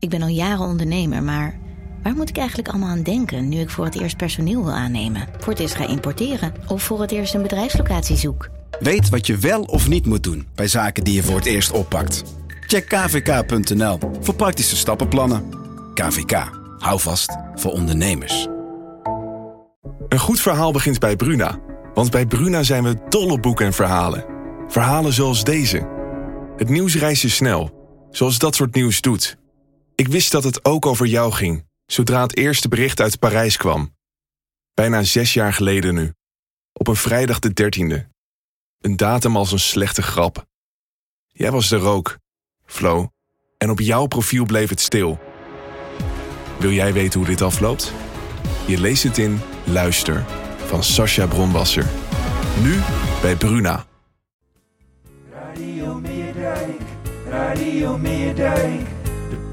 Ik ben al jaren ondernemer, maar waar moet ik eigenlijk allemaal aan denken nu ik voor het eerst personeel wil aannemen, voor het eerst ga importeren of voor het eerst een bedrijfslocatie zoek? Weet wat je wel of niet moet doen bij zaken die je voor het eerst oppakt. Check kvk.nl voor praktische stappenplannen. KVK, hou vast voor ondernemers. Een goed verhaal begint bij Bruna. Want bij Bruna zijn we dol op boeken en verhalen. Verhalen zoals deze. Het nieuws reist je snel, zoals dat soort nieuws doet. Ik wist dat het ook over jou ging, zodra het eerste bericht uit Parijs kwam. Bijna zes jaar geleden nu. Op een vrijdag de dertiende. Een datum als een slechte grap. Jij was er ook, Flo. En op jouw profiel bleef het stil. Wil jij weten hoe dit afloopt? Je leest het in Luister van Sascha Bronwasser. Nu bij Bruna. Radio Meerdijk, Radio Meerdijk, de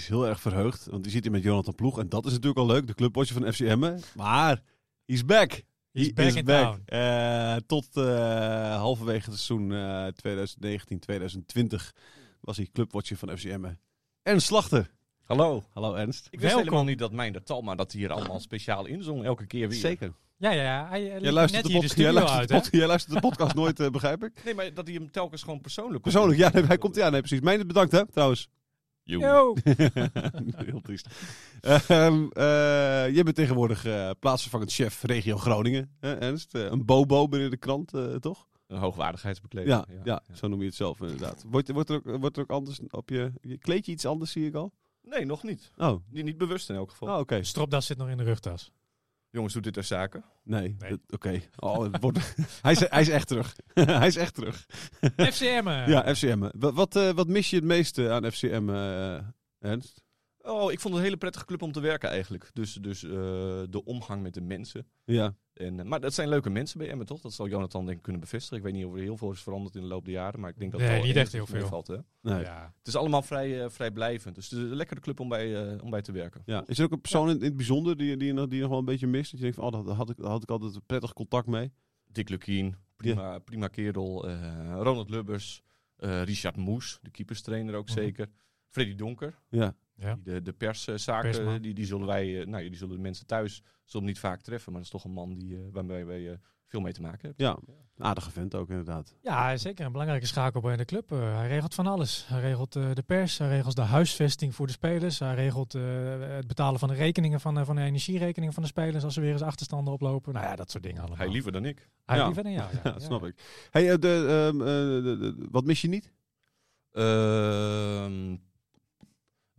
Is heel erg verheugd, want die zit hier met Jonathan Ploeg. En dat is natuurlijk al leuk, de clubwatcher van FC Emmen. Maar, he's back. He's He back is in back. town. Eh, tot eh, halverwege het seizoen eh 2019-2020 was hij clubwatcher van FC Emmen. Ernst Slachter. Hallo. Hallo Ernst. Ik wist helemaal niet dat mijn de Talma dat hier allemaal speciaal inzong, elke keer weer. Zeker. Ja, ja, ja. Hij, eh, Jij luistert, net de, pod- de jij, studio luistert uit, de hè? pod- jij luistert de podcast nooit, eh, begrijp ik? Nee, maar dat hij hem telkens gewoon persoonlijk... Persoonlijk, ja, nee, hij komt ja, nee, precies. Mijne bedankt, hè, trouwens. Yo. Heel triest. Ehm eh, jij bent tegenwoordig eh, plaatsvervangend chef regio Groningen, hè, Ernst? Eh, een bobo binnen de krant, toch? Een hoogwaardigheidsbekleding. Ja, ja, zo noem je het zelf inderdaad. Wordt, wordt, er ook, wordt er ook anders op je, je... Kleed je iets anders, zie ik al? Nee, nog niet. Oh, Niet, niet bewust in elk geval. oh oké. De stropdas zit nog in de rugtas. Jongens, doet dit ter zake? Nee, oké. Oh, wordt... hij, is, hij is echt terug. hij is echt terug. FCM. eh. Ja, FCM. Wat, wat, eh, wat mis je het meeste aan FCM, eh, Ernst? Oh, ik vond het een hele prettige club om te werken eigenlijk. Dus, dus eh, de omgang met de mensen. Ja. En, eh, maar dat zijn leuke mensen bij Emmen, toch? Dat zal Jonathan denk ik kunnen bevestigen. Ik weet niet of er heel veel is veranderd in de loop der jaren. Maar ik denk dat Nee, niet echt heel veel. hè? Nee. Ja. Het is allemaal vrij, uh, vrijblijvend. Dus het is een lekkere club om bij, om bij te werken. Ja. Is er ook een persoon in, in het bijzonder die, die, je nog- die je nog wel een beetje mist? Dat je denkt van, oh, daar had ik, daar had ik altijd een prettig contact mee. Dick Lukien, prima, prima kerel. eh, Ronald Lubbers, eh, Richard Moes, de keeperstrainer ook Mhm. zeker. Freddy Donker, Ja. Ja. die de, de perszaken, die, die zullen wij, eh, nou, ja, die zullen de mensen thuis zullen niet vaak treffen. Maar dat is toch een man die, eh, waarmee wij eh, veel mee te maken hebben. Ja, aardige vent ook inderdaad. ja, zeker een belangrijke schakel bij de club. Hij regelt van alles. Hij regelt de pers, hij regelt de huisvesting voor de spelers. Hij regelt het betalen van de rekeningen van, de- van de energierekeningen van de spelers als ze weer eens achterstanden oplopen. Nou ja, dat soort dingen allemaal. Hij liever dan ik. Hij Ja. liever dan jou. Ja, Ja, dat snap ik. Hey, eh, de, ehm, eh, de- de- wat mis je niet?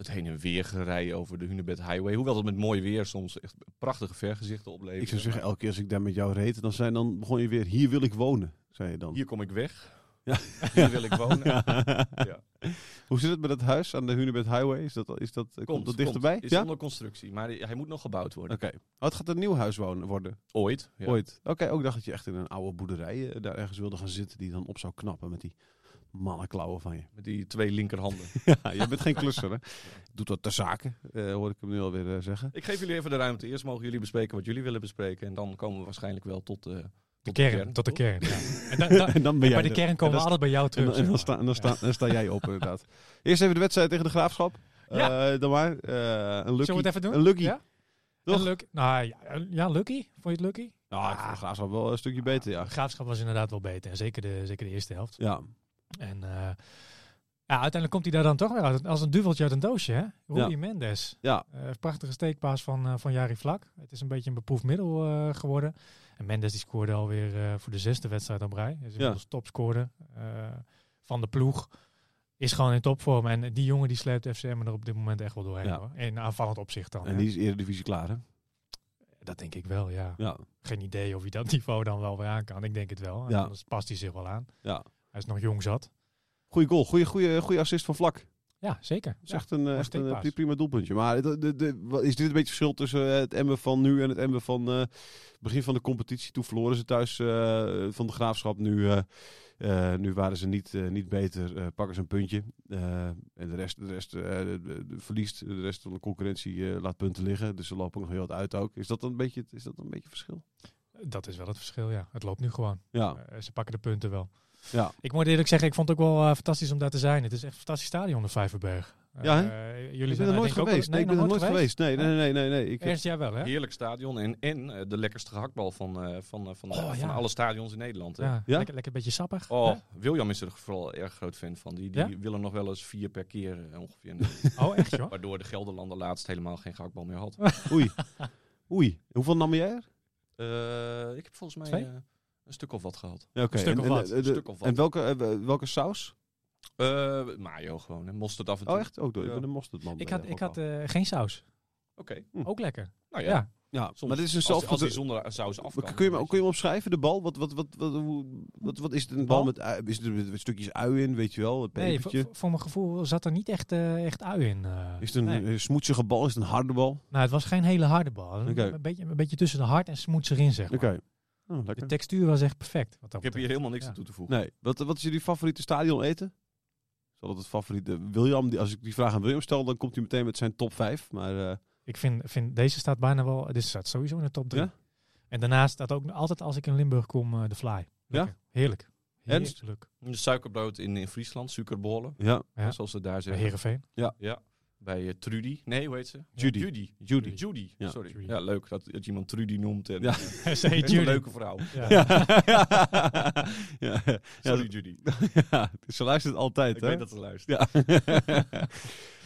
Het heen en weer gerij over de Hunebed Highway. Hoewel dat met mooi weer soms echt prachtige vergezichten oplevert. Ik zou zeggen, elke keer als ik daar met jou reed, dan, zijn, dan begon je weer, hier wil ik wonen, zei je dan. Hier kom ik weg. Ja. Hier wil ik wonen. Ja. Hoe zit het met het huis aan de Hunebed Highway? Is dat, is dat, komt, dat dichterbij? Is ja? onder constructie, maar hij moet nog gebouwd worden. Oké. Oh, het gaat een nieuw huis wonen, worden, Ooit. ja. ooit. Oké, ook dacht dat je echt in een oude boerderij eh, daar ergens wilde gaan zitten die dan op zou knappen met die mannenklauwen van je. Met die twee linkerhanden. ja, je bent geen klusser, hè? Doet dat ter zake, eh, hoor ik hem nu alweer eh, zeggen. ik geef jullie even de ruimte. Eerst mogen jullie bespreken wat jullie willen bespreken. En dan komen we waarschijnlijk wel tot, eh, De tot kern, tot de kern. Ja. En, dan- dan- En dan ben en jij bij de er. kern komen we En altijd bij jou En terug. dan, en dan, sta, en dan, sta, dan sta jij op, inderdaad. Eerst even de wedstrijd tegen de Graafschap. Ja. Eh, dan maar. eh, een lucky. Zullen we het even doen? Een lucky. Ja? Toch? Een lucky. Nou ja, ja, lucky. Vond je het lucky? Nou, ik vond de Graafschap wel een stukje beter, ja. De graafschap was inderdaad wel beter. En zeker de, zeker de eerste helft. Ja, En eh, ja, uiteindelijk komt hij daar dan toch weer uit. Als een duveltje uit een doosje, hè? Rui Ja. Mendes. ja. Eh, prachtige steekpaas van, eh, van Jari Vlak. Het is een beetje een beproefd middel geworden. En Mendes die scoorde alweer voor de zesde wedstrijd op rij. Dus topscorer eh, van de ploeg. Is gewoon in topvorm. En die jongen die sleept FCM er op dit moment echt wel doorheen. Ja. Hoor. In aanvallend opzicht dan. En hè. die is Eredivisie klaar, hè? Dat denk ik wel, ja. Ja. Geen idee of hij dat niveau dan wel weer aan kan. Ik denk het wel. En Ja. Anders past hij zich wel aan. ja. Hij is nog jong zat. Goeie goal. Goeie, goeie, goeie assist van Vlak. Ja, zeker. Dat is echt een, echt een prima doelpuntje. Maar de, de, is dit een beetje het verschil tussen eh, het Emmen van nu en het Emmen van eh, begin van de competitie? Toen verloren ze thuis eh, van de Graafschap. Nu, nu waren ze niet, niet beter. pakken ze een puntje. En de rest, de rest verliest. De rest van de concurrentie laat punten liggen. Dus ze lopen nog heel wat uit ook. Is dat een beetje, is dat een beetje verschil? Dat is wel het verschil, ja. Het loopt nu gewoon. Ja, ze pakken de punten wel. Ja. Ik moet eerlijk zeggen, ik vond het ook wel eh, fantastisch om daar te zijn. Het is echt een fantastisch stadion, de Vijverberg. Ja, Eh, jullie ik zijn ben er nooit ook geweest. Nee, ik ben er nooit geweest. Nee, nee, nee, nee. nee. Ik, Eerst jij wel, hè? Heerlijk stadion en, en eh, de lekkerste gehaktbal van, eh, van, eh, van, Oh, van ja. alle stadions in Nederland. Hè? Ja, Ja? Lekker, lekker beetje sappig. Oh, hè? William is er vooral erg groot fan van. Die, die Ja? willen nog wel eens vier per keer eh, ongeveer. Oh, echt joh? Waardoor de Gelderlander laatst helemaal geen gehaktbal meer had. Oei. Oei. Hoeveel nam jij er? Eh, ik heb volgens mij Twee? Eh, een stuk of wat gehad. Ja, oké. Een stuk En- of en, wat? eh, Een stuk of wat. En welke, eh, welke saus? Eh, mayo gewoon, hè. mosterd af en toe. Oh, echt? Ook door. Ik Ja. ben een mosterdman. Ik had, de ik had eh, geen saus. Oké. Ook lekker. Nou Ja. ja, ja, soms. maar dit is een zelf... als zonder saus af kan. kun, je, hem- kun je hem opschrijven, de bal? Wat, wat, wat, wat, hoe, wat, wat is het? Een bal Bal? met ui- is er met stukjes ui in, weet je wel? Het Nee, voor, mijn gevoel zat er niet echt, eh, echt ui in. eh. is het een Nee. eh, smoetsige bal? Is het een harde bal? Nou, het was geen hele harde bal. Een, Oké. een, beetje, een beetje tussen de hard en smoets erin, zeg Oké. maar. Oh, De textuur was echt perfect. Wat Ik heb hier helemaal niks Ja. aan toe te voegen. Nee. Wat, wat is jullie favoriete stadion eten? Zal dat het favoriete... William, die- als ik die vraag aan William stel, dan komt hij meteen met zijn top 5. Maar eh, Ik vind, vind deze staat bijna wel. Dit staat sowieso in de top 3. Ja? En daarnaast staat ook altijd als ik in Limburg kom eh, de Fly. Lekker. Heerlijk. Heerlijk. De suikerbrood in, in Friesland, suikerbollen. ja, Ja. Zoals ze daar zeggen. Heerenveen. Ja. Bij eh, Trudy. Nee, hoe heet ze? Judy. Judy. Judy. Judy. Ja. Sorry. Judy. Ja, leuk dat, dat je iemand Trudy noemt. En, Ja. Say Echt een Judy. leuke vrouw. Ja. Ja. Sorry, Judy. ja. Ze luistert altijd, Ik hè? weet dat ze luistert. Ja.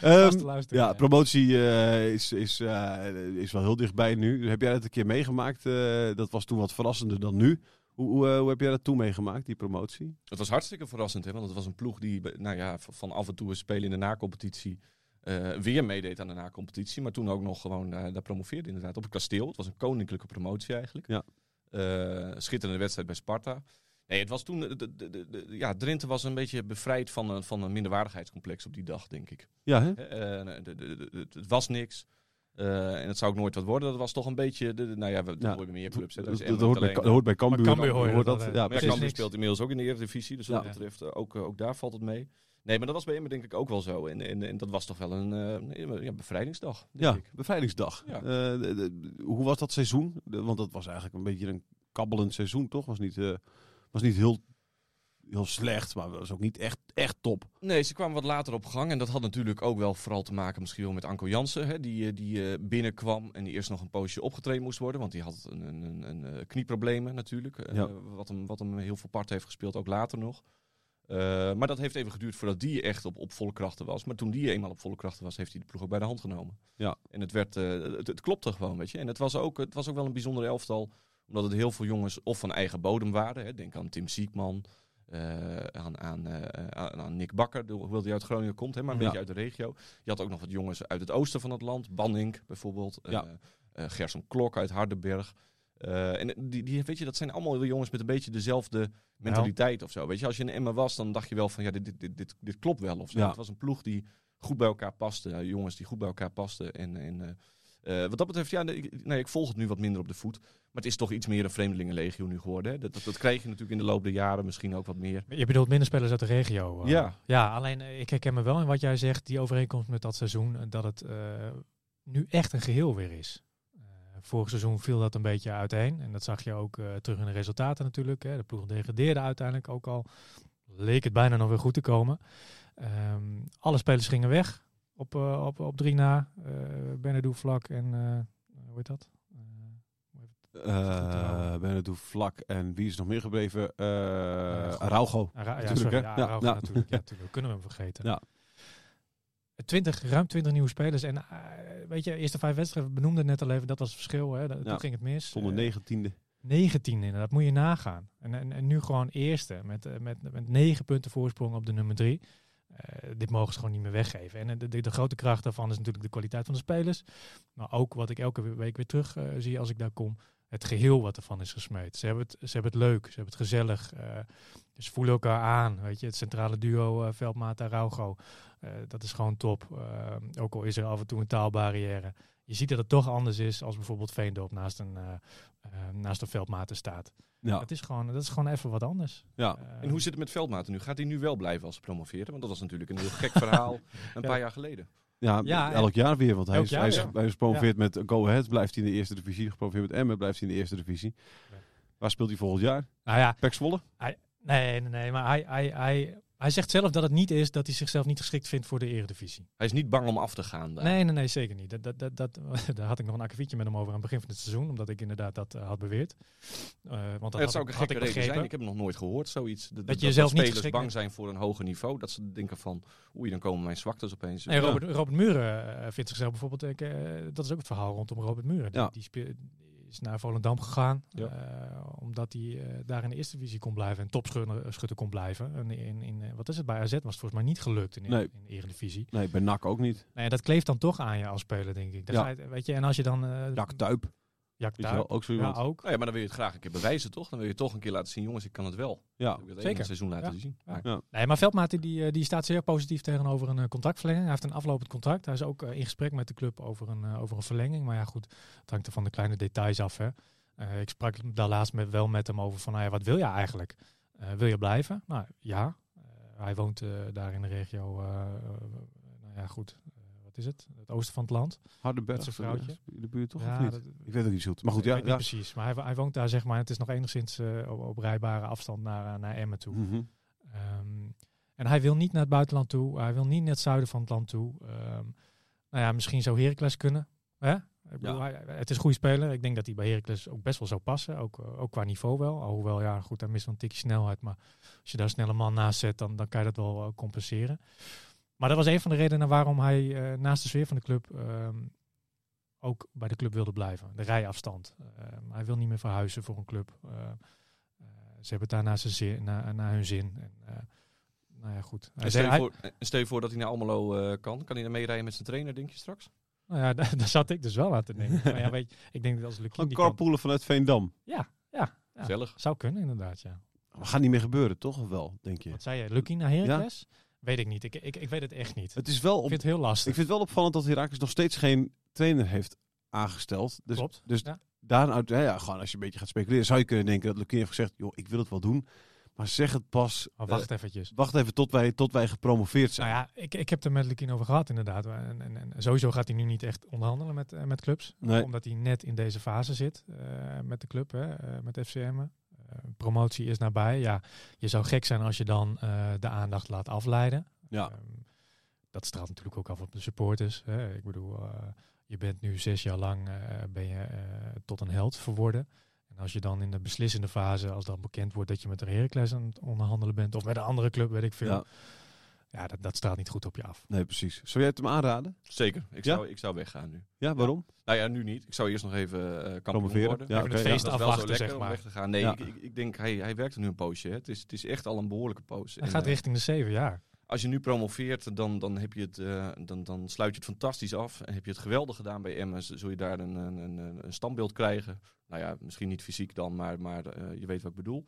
Ehm, ja, promotie eh, is, is, eh, is wel heel dichtbij nu. Heb jij dat een keer meegemaakt? Eh, dat was toen wat verrassender dan nu. Hoe, hoe, hoe heb jij dat toen meegemaakt, die promotie? Het was hartstikke verrassend, hè, want het was een ploeg die nou ja, van af en toe spelen in de nacompetitie eh weer meedeed aan de nacompetitie. Maar toen ook nog gewoon eh, daar promoveerde inderdaad op het kasteel. Het was een koninklijke promotie eigenlijk. Ja. Eh, schitterende wedstrijd bij Sparta. Nee, het was toen, de, de, de, de- ja, Drenthe was een beetje bevrijd van, een- van een minderwaardigheidscomplex op die dag, denk ik. Ja, hè? Hè, eh, de- de- de- de- het was niks. Eh, en het zou ook nooit wat worden. Dat was toch een beetje, de, de- nou ja, we Ja. meer clubs. Dat, dat, hoort bij, dat hoort bij Cambuur. Cambuur hoort dat. Ja, ja, precies. Cambuur speelt inmiddels ook in de Eredivisie, dus Ja. wat dat betreft ook, ook daar valt het mee. Nee, maar dat was bij Emmen denk ik ook wel zo. En, en, en dat was toch wel een eh, ja, bevrijdingsdag, denk Ja, ik. bevrijdingsdag. Ja. Eh, de- de- hoe was dat seizoen? De- want dat was eigenlijk een beetje een kabbelend seizoen, toch? Was niet, eh, was niet heel, heel slecht, maar was ook niet echt, echt top. Nee, ze kwamen wat later op gang. En dat had natuurlijk ook wel vooral te maken misschien wel met Anko Jansen. Hè, die die binnenkwam en die eerst nog een poosje opgetraind moest worden. Want die had een, een, een, een, knieproblemen natuurlijk. Ja. wat, hem, wat hem heel veel part heeft gespeeld, ook later nog. Eh, maar dat heeft even geduurd voordat die echt op, op volle krachten was. Maar toen die eenmaal op volle krachten was, heeft hij de ploeg ook bij de hand genomen. Ja. En het, werd, eh, het, het klopte gewoon, weet je. En het was, ook, het was ook wel een bijzonder elftal. Omdat het heel veel jongens of van eigen bodem waren. Hè. Denk aan Tim Siekman, eh, aan, aan, aan, aan Nick Bakker, hoewel die uit Groningen komt, hè, maar een Ja. beetje uit de regio. Je had ook nog wat jongens uit het oosten van het land. Banning bijvoorbeeld. Ja. Gerson Klok uit Hardenberg. Eh, en die, die, weet je, dat zijn allemaal jongens met een beetje dezelfde mentaliteit of zo. Weet je, als je in Emma was, dan dacht je wel van ja, dit, dit, dit, dit, klopt wel of zo. Ja. Het was een ploeg die goed bij elkaar paste. eh, jongens die goed bij elkaar pasten. En, en eh, wat dat betreft, ja, nee, ik, nee, ik volg het nu wat minder op de voet. Maar het is toch iets meer een vreemdelingenlegio nu geworden. Hè? Dat, dat, dat kreeg je natuurlijk in de loop der jaren misschien ook wat meer. Je bedoelt minder spelers uit de regio. Ja. Ja, alleen ik herken me wel in wat jij zegt, die overeenkomst met dat seizoen, dat het nu echt een geheel weer is. Vorig seizoen viel dat een beetje uiteen. En dat zag je ook eh, terug in de resultaten natuurlijk. Hè. De ploeg degradeerde uiteindelijk ook al. Leek het bijna nog weer goed te komen. Ehm, alle spelers gingen weg op, eh, op, op drie na. Uh, Benedou Vlak en hoe heet dat? Uh, Benedou Vlak en wie is nog meer gebleven? Uh, Araujo. Ja, Natuurlijk, sorry, ja, Ja, Araujo ja. natuurlijk. Ja, natuurlijk. Kunnen we hem vergeten. Ja. 20, ruim 20 nieuwe spelers. En eh, weet je, eerste vijf wedstrijden, we benoemden het net al even, dat was het verschil. Hè. Dat, Ja. Toen ging het mis. Zonder Eh, negentiende. 19 inderdaad, moet je nagaan. En, en, en nu gewoon eerste, met, eh, met, met 9 punten voorsprong op de nummer 3. dit mogen ze gewoon niet meer weggeven. En de, de, de grote kracht daarvan is natuurlijk de kwaliteit van de spelers. Maar ook wat ik elke week weer terug zie als ik daar kom. Het geheel wat ervan is gesmeed. Ze hebben het, ze hebben het leuk, ze hebben het gezellig. eh, ze voelen elkaar aan. Weet je, het centrale duo Veldmaat Raugo. Eh, dat is gewoon top. Eh, ook al is er af en toe een taalbarrière. Je ziet dat het toch anders is als bijvoorbeeld Veendorp naast een, eh naast een Veldmaten staat. Ja. Het is gewoon, dat is gewoon even wat anders. Ja. En hoe zit het met Veldmaten nu? Gaat hij nu wel blijven als ze promoveren? Want dat was natuurlijk een heel gek verhaal een paar jaar geleden. Ja, Ja, elk jaar weer. Want hij is, jaar, hij is, ja. hij is gepromoveerd met Go Ahead, blijft hij in de eerste divisie. Gepromoveerd met Emmen, blijft hij in de eerste divisie. Ja. Waar speelt hij volgend jaar? nou ja, Pek Zwolle? nee, nee, nee, maar hij, hij, hij, hij zegt zelf dat het niet is dat hij zichzelf niet geschikt vindt voor de eredivisie. Hij is niet bang om af te gaan. daar. Nee, nee, nee, zeker niet. Dat, dat, dat, dat, daar had ik nog een akkefietje met hem over aan het begin van het seizoen, omdat ik inderdaad dat eh, had beweerd. Eh, want dat dat had zou ook ik, een gekke reden zijn. Ik heb nog nooit gehoord, zoiets. Dat, je jezelf niet spelers bang zijn voor een hoger niveau. Dat ze denken van, oei, dan komen mijn zwaktes opeens. En Robert, Robert Muren eh, vindt zichzelf bijvoorbeeld, ik, dat is ook het verhaal rondom Robert Muren. Die, Ja. die speel- is naar Volendam gegaan, Ja. eh, omdat hij eh, daar in de eerste divisie kon blijven en topschutter schutter kon blijven. En in, in, eh, wat is het, bij AZ was het volgens mij niet gelukt in, Nee. in de eredivisie. Nee, bij NAC ook niet. Nee, dat kleeft dan toch aan je als speler, denk ik. Ja. ga je- weet je, en als je dan... eh Jack Tuip, Jak wel, ook zo ja, ook. Nou ja, maar dan wil je het graag een keer bewijzen, toch? Dan wil je toch een keer laten zien, jongens, ik kan het wel. Ja, Ik wil het zeker. ene seizoen laten Ja. zien. Ja. Nee, maar Veldmaat die, die staat zeer positief tegenover een eh, contractverlenging. Hij heeft een aflopend contract. Hij is ook eh, in gesprek met de club over een, eh, over een verlenging. Maar ja, goed, het hangt er van de kleine details af. Hè. Eh, ik sprak daar laatst met, wel met hem over van, nou ja, wat wil je eigenlijk? Eh, wil je blijven? Nou ja, hij woont eh, daar in de regio, nou ja, goed, wat is het? Het oosten van het land. Hardenberg. Is een vrouwtje. In de buurt toch Ja, of niet? dat- ik weet het niet zo goed. Maar goed, ja. ja. precies. Maar hij, hij woont daar, zeg maar. Het is nog enigszins eh, op, op rijbare afstand naar, eh, naar Emmen toe. Mhm. Ehm, en hij wil niet naar het buitenland toe. Hij wil niet naar het zuiden van het land toe. Ehm, nou ja, misschien zou Heracles kunnen. Hè? Ik bedoel, hij, het is een goede speler. Ik denk dat hij bij Heracles ook best wel zou passen. Ook, eh, ook qua niveau wel. Alhoewel, ja, goed, hij mist wel een tikje snelheid. Maar als je daar snel een man naast zet, dan, dan kan je dat wel eh, compenseren. Maar dat was een van de redenen waarom hij eh, naast de sfeer van de club ehm, ook bij de club wilde blijven. De rijafstand. Ehm, hij wil niet meer verhuizen voor een club. Ehm, eh, ze hebben het daar naar, zijn zin, naar, naar hun zin. En, eh, nou ja, goed. Hij En stel, je hij- voor, en stel je voor dat hij naar Almelo eh, kan. Kan hij dan meerijden met zijn trainer, denk je straks? nou ja, daar, daar zat ik dus wel aan te denken. maar ja, weet je, ik denk dat als Lukien Gewoon die kan... carpoolen vanuit Veendam. Ja, ja, ja. Gezellig. Zou kunnen inderdaad, ja. Maar gaat niet meer gebeuren, toch? Of wel, denk je? Wat zei je? Lukien naar Heracles? Weet ik niet. Ik, ik, ik weet het echt niet. Het is wel Ik op, vind het heel lastig. ik vind het wel opvallend dat Herakles nog steeds geen trainer heeft aangesteld. Dus, Klopt. dus Ja. daaruit, ja, ja, gewoon als je een beetje gaat speculeren, zou je kunnen denken dat Lukien heeft gezegd, joh, ik wil het wel doen. Maar zeg het pas. Eh, wacht eventjes. wacht even tot wij, tot wij gepromoveerd zijn. Nou ja, ik, ik heb er met Lukien over gehad inderdaad. En, en, en sowieso gaat hij nu niet echt onderhandelen met, eh, met clubs. Nee. Omdat hij net in deze fase zit eh, met de club, hè, met FCM. Eh, promotie is nabij. Ja, je zou gek zijn als je dan eh, de aandacht laat afleiden. Ja. Ehm, dat straalt natuurlijk ook af op de supporters. Hè. Ik bedoel, eh, je bent nu zes jaar lang ben je, tot een held verworden. En als je dan in de beslissende fase, als dan bekend wordt dat je met de Heracles aan het onderhandelen bent, of met een andere club, weet ik veel. Ja. Ja, dat, dat straalt niet goed op je af. Nee, precies. Zou jij het hem aanraden? Zeker. Ik Ja? zou, ik zou weggaan nu. Ja, waarom? Nou ja, nu niet. Ik zou eerst nog even eh kampioen Promoveren. worden. Ja, Even oké, het feest afwachten, lekker zeg om maar. weg te gaan. Nee, Ja. ik, ik, ik denk, hij, hij werkt er nu een poosje. Hè. Het, is, het is echt al een behoorlijke poos. Hij En, gaat eh, richting de zeven jaar. als je nu promoveert, dan, dan, heb je het, eh, dan, dan sluit je het fantastisch af. En heb je het geweldig gedaan bij Emmers, zul je daar een, een, een, een standbeeld krijgen. Nou ja, misschien niet fysiek dan, maar, maar eh, je weet wat ik bedoel.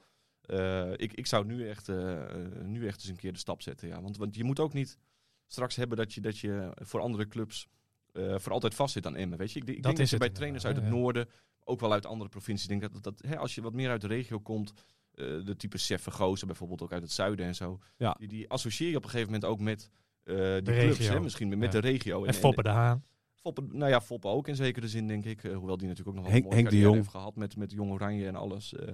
Eh, ik, ik zou nu echt, eh, eh, nu echt eens een keer de stap zetten. Ja. Want, want je moet ook niet straks hebben dat je, dat je voor andere clubs voor altijd vast zit aan Emmen. Weet je? Ik, ik Dat denk dat je bij trainers uit het ja, ja. noorden, ook wel uit andere provincies, denk dat, dat, dat hè, als je wat meer uit de regio komt, de type Chef Vergozen bijvoorbeeld ook uit het zuiden en zo. Ja. Die, die associeer je op een gegeven moment ook met die De clubs, regio. hè, misschien met Ja. de regio. En Foppe de Haan. Nou ja, Foppen ook in zekere zin, denk ik. Eh, hoewel die natuurlijk ook nog wel een mooie Henk de carrière Jong. heeft gehad met, met Jong Oranje en alles. Eh,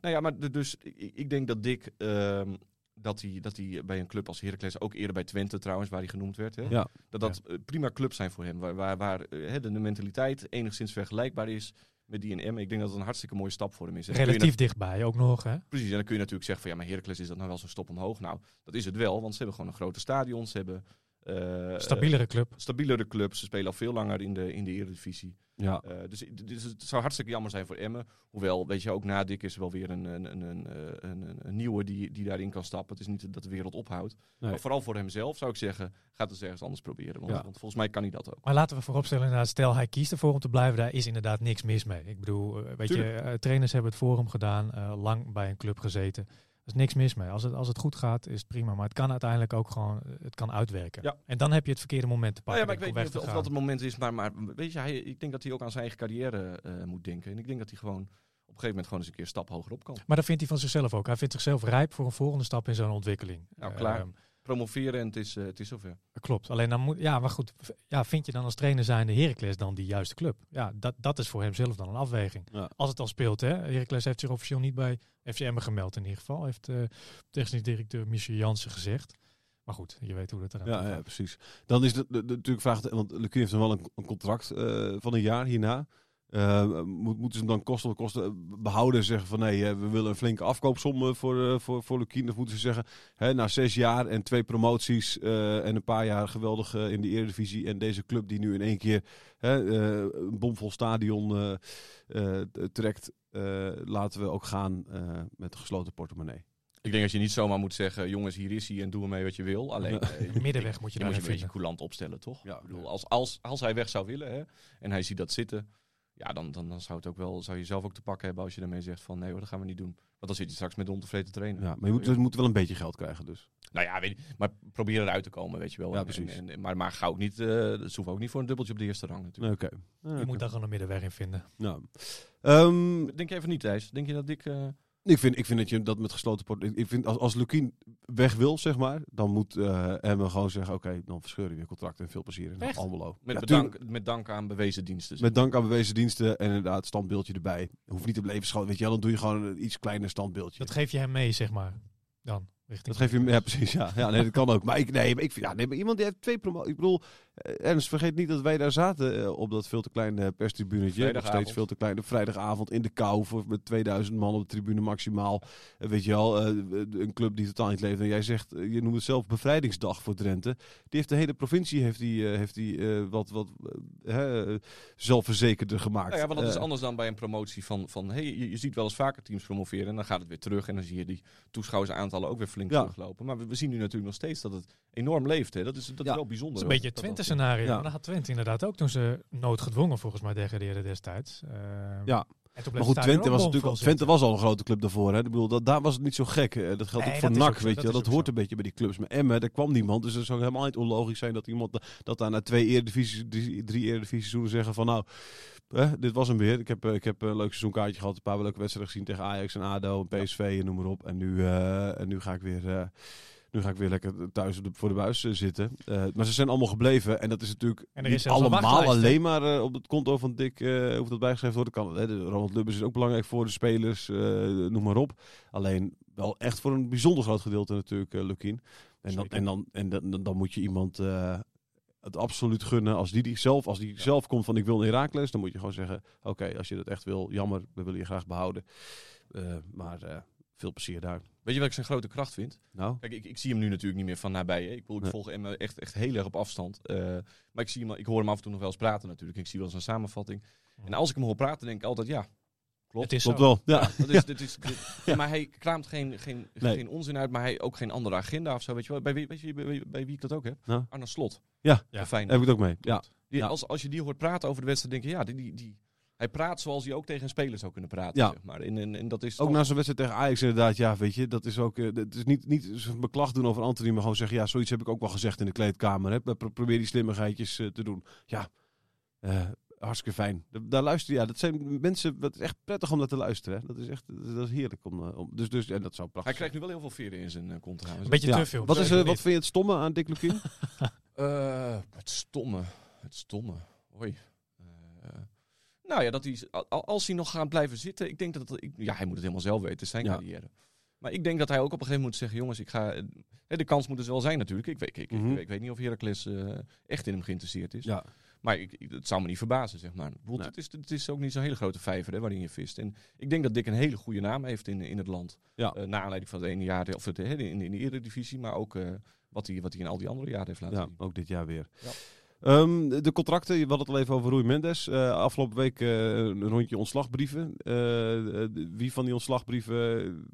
nou ja, maar de- dus ik, ik denk dat Dick, ehm, dat hij dat hij bij een club als Heracles, ook eerder bij Twente trouwens, waar hij genoemd werd, hè, Ja. dat dat eh, prima clubs zijn voor hem. Waar, waar, waar hè, de, de mentaliteit enigszins vergelijkbaar is met die in Emmen. Ik denk dat het een hartstikke mooie stap voor hem is. En Relatief dichtbij ook nog. Hè? Precies, en dan kun je natuurlijk zeggen van ja, maar Heracles is dat nou wel zo'n stop omhoog. Nou, dat is het wel, want ze hebben gewoon een grote stadion. Ze hebben Eh, Stabielere club. stabielere club. Ze spelen al veel langer in de, in de Eredivisie. Ja. Eh, dus, dus het zou hartstikke jammer zijn voor Emmen. Hoewel, weet je, ook na Dick is er wel weer een, een, een, een, eh, een, een, een nieuwe die, die daarin kan stappen. Het is niet dat de wereld ophoudt. Nee. Maar vooral voor hemzelf zou ik zeggen, ga het eens ergens anders proberen. Want, Ja. want volgens mij kan hij dat ook. Maar laten we vooropstellen, inderdaad, stel hij kiest ervoor om te blijven, daar is inderdaad niks mis mee. Ik bedoel, weet je, Tuurlijk. trainers hebben het voor hem gedaan, eh, lang bij een club gezeten. Er is niks mis mee. Als het, als het goed gaat, is het prima. Maar het kan uiteindelijk ook gewoon, eh, het kan uitwerken. Ja. En dan heb je het verkeerde moment te Nou pakken. ja, maar ik weet niet of, dat het moment is. Maar, maar weet je, hij, ik denk dat hij ook aan zijn eigen carrière eh, moet denken. En ik denk dat hij gewoon op een gegeven moment gewoon eens een keer een stap hoger op kan. Maar dat vindt hij van zichzelf ook. Hij vindt zichzelf rijp voor een volgende stap in zijn ontwikkeling. Nou, klaar. Ehm, Promoveren en het is, eh, het is zover. Klopt. Alleen dan moet, ja, maar goed. Ja, vind je dan als trainer zijnde Heracles dan die juiste club? Ja, dat, dat is voor hemzelf dan een afweging. Ja. Als het al speelt, hè. Heracles heeft zich officieel niet bij FCM gemeld in ieder geval. Heeft eh technisch directeur Michel Jansen gezegd. Maar goed, je weet hoe dat eruit Ja, gaat. ja, precies. Dan is de, de, de- natuurlijk vraag, want Lucie heeft dan wel een, een contract eh, van een jaar hierna. Eh, moet, moeten ze hem dan kosten kosten eh, behouden en zeggen van nee, eh, we willen een flinke afkoopsom eh, voor, eh, voor, voor Lukien. Of moeten ze zeggen, hè, na zes jaar en twee promoties eh, en een paar jaar geweldig eh, in de Eredivisie. En deze club die nu in één keer hè, eh, een bomvol stadion eh, eh, trekt, eh, laten we ook gaan eh, met een gesloten portemonnee. Ik denk dat je niet zomaar moet zeggen, jongens, hier is hij en doe ermee wat je wil. Alleen, Ja. eh, Middenweg moet je je daar moet je een beetje coulant opstellen, toch? Ja. Ik bedoel, als, als, als hij weg zou willen hè, en hij ziet dat zitten, ja, dan, dan, dan zou, het ook wel, zou je zelf ook te pakken hebben als je daarmee zegt van nee hoor, dat gaan we niet doen. Want dan zit je straks met de ontevreden trainer. Ja, maar je moet, je moet wel een beetje geld krijgen dus. Nou ja, weet je, maar probeer eruit te komen, weet je wel. Ja, precies. en- en- maar, maar ga ook niet, eh ze hoeven ook niet voor een dubbeltje op de eerste rang natuurlijk. Oké. Je moet daar gewoon een middenweg in vinden. Nou, ehm, Denk je even niet, Thijs? Denk je dat ik... ik, vind, ik vind dat je dat met gesloten port. Ik, vind als, als Lukien weg wil, zeg maar, dan moet eh Emmen gewoon zeggen: oké, dan verscheuren we je contract en veel plezier in? Almelo. met, Ja, bedank, met dank aan bewezen diensten. Met dank aan bewezen diensten en inderdaad standbeeldje erbij. Hoeft niet op levensschouw, weet je wel, dan doe je gewoon een iets kleiner standbeeldje. Dat geef je hem mee, zeg maar. Dan. Richting Dat geef je hem, ja precies, ja. ja nee, dat kan ook. Maar ik, nee, maar ik vind, ja, nee, maar iemand die heeft twee promo. Ik bedoel, eh, Ernst, vergeet niet dat wij daar zaten eh, op dat veel te kleine perstribunetje. Nog steeds veel te klein. Op vrijdagavond in de kou voor, met 2000 man op de tribune maximaal. Eh, weet je wel, eh, een club die totaal niet leeft. En jij zegt, eh, je noemt het zelf bevrijdingsdag voor Drenthe. Die heeft de hele provincie heeft die, eh, heeft die, eh, wat, wat eh, hè, zelfverzekerder gemaakt. Nou ja, want dat is Eh, anders dan bij een promotie van, van hey, je, je ziet wel eens vaker teams promoveren en dan gaat het weer terug en dan zie je die toeschouwersaantallen ook weer flink Ja. teruglopen. Maar we, we zien nu natuurlijk nog steeds dat het enorm leeft. Hè. Dat is, dat is wel bijzonder. Dat is een beetje het Twente-scenario. Ja. Maar Dat had Twente inderdaad ook toen ze noodgedwongen volgens mij degradeerden destijds. Ehm, Ja. Maar goed, het Twente was natuurlijk al, Twente was al een grote club daarvoor. Hè. Ik bedoel, dat, daar was het niet zo gek. Dat geldt Nee, ook voor NAC, weet dat je. Dat hoort zo. een beetje bij die clubs. Maar Emmen, daar kwam niemand. Dus het zou helemaal niet onlogisch zijn dat iemand da- dat daar na twee eredivisie, drie, drie eredivisie zeggen van nou, dit was hem weer. Ik heb, eh, ik heb een leuk seizoenkaartje gehad, een paar leuke wedstrijden gezien tegen Ajax en ADO en PSV en noem maar op. En nu, eh, en nu ga ik weer... eh, nu ga ik weer lekker thuis op de- voor de buis eh, zitten. Eh, maar ze zijn allemaal gebleven. En dat is natuurlijk En er is niet allemaal alleen maar eh, op het konto van Dick eh hoeft dat bijgeschreven worden. Kan, hè, de Ronald Lubbers is ook belangrijk voor de spelers, eh, noem maar op. Alleen wel echt voor een bijzonder groot gedeelte natuurlijk, eh Lukien. En, dan, en, dan, en dan, dan moet je iemand eh, het absoluut gunnen. Als die, die zelf, als die zelf komt van ik wil een Herakles, dan moet je gewoon zeggen, oké, als je dat echt wil, jammer, we willen je graag behouden. Eh, maar eh, veel plezier daar. Weet je wat ik zijn grote kracht vind? Nou, Kijk, ik, ik zie hem nu natuurlijk niet meer van nabij. Hè. Ik, ik Nee. volg hem eh, echt, echt heel erg op afstand. Eh, maar ik, zie hem, ik hoor hem af en toe nog wel eens praten natuurlijk. Ik zie wel eens een samenvatting. En als ik hem hoor praten, denk ik altijd ja. Klopt. Het is klopt zo. wel. Ja. Dat is, dit is, dit- Maar hij kraamt geen, geen, Nee. geen onzin uit, maar hij ook geen andere agenda of zo. Weet je wel? Bij, wie, weet je, bij, wie- bij wie ik dat ook heb? Nou. Arne Slot. Ja. Ja. Fijn. Heb ik het ook mee. Ja. Die, Ja. als, als je die hoort praten over de wedstrijd, denk je, ja, die, die, die, hij praat zoals hij ook tegen een speler zou kunnen praten. Ja. Zeg maar. en, en, en dat is Ook toch- na zo'n wedstrijd tegen Ajax inderdaad, ja, weet je, dat is ook, eh, het is niet, niet beklag doen over Anthony, maar gewoon zeggen, ja, zoiets heb ik ook wel gezegd in de kleedkamer. Hè. Pro- Probeer die slimmigheidjes eh, te doen. Ja, eh, hartstikke fijn. Da- Daar luister ja, dat zijn mensen, dat is echt prettig om naar te luisteren. Hè. Dat is echt, dat is heerlijk om, eh, om dus, dus, en dat zou prachtig Hij krijgt nu wel heel veel veren in zijn eh, kont trouwens. Een beetje Ja. te veel. Wat, is, eh, wat vind je het stomme aan Dick Lukien? Eh, het stomme. Het stomme. Hoi. Eh, nou ja, dat hij, al- als hij nog gaat blijven zitten, ik denk dat ik, ja, hij moet het helemaal zelf weten, zijn Ja. carrière. Maar ik denk dat hij ook op een gegeven moment moet zeggen, jongens, ik ga, de kans moet dus wel zijn natuurlijk. Ik weet, ik, ik, Mhm. ik, weet niet of Heracles eh, echt in hem geïnteresseerd is. Ja, Maar ik, het zou me niet verbazen, zeg maar. Ik bedoel, Nee. het, is, het is ook niet zo'n hele grote vijver hè, waarin je vist. En ik denk dat Dick een hele goede naam heeft in, in het land. Ja. Eh, na aanleiding van het ene jaar, of het, in, in de eredivisie, maar ook wat hij wat hij in al die andere jaren heeft laten Ja, zien. ook dit jaar weer. Ja. Ehm, de contracten, je had het al even over Rui Mendes. Eh, afgelopen week eh, een rondje ontslagbrieven. Eh, wie van die ontslagbrieven,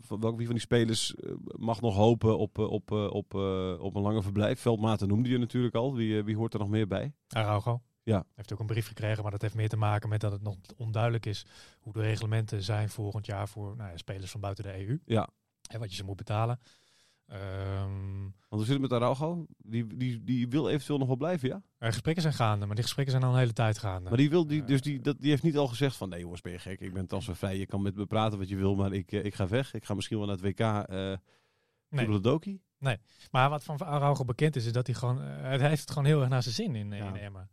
van welke wie van die spelers mag nog hopen op, op, eh, op, eh, op een lange verblijf? Veldmaten noemde je natuurlijk al. Wie, wie hoort er nog meer bij? Araujo. Ja. Heeft ook een brief gekregen, maar dat heeft meer te maken met dat het nog onduidelijk is hoe de reglementen zijn volgend jaar voor nou ja, spelers van buiten de EU. Ja. En wat je ze moet betalen. Ehm, Want we zitten met Araujo. Die, die, die wil eventueel nog wel blijven, ja? er gesprekken zijn gaande, maar die gesprekken zijn al een hele tijd gaande. Maar die, wil, die, dus die, dat, die heeft niet al gezegd van... Nee jongens, ben je gek? Ik ben transfervrij. Je kan met me praten wat je wil, maar ik, eh, ik ga weg. Ik ga misschien wel naar het WK uh, nee. Doki. Maar wat van Araujo bekend is, is dat hij gewoon... eh, hij heeft het gewoon heel erg naar zijn zin in, Ja. in Emmen.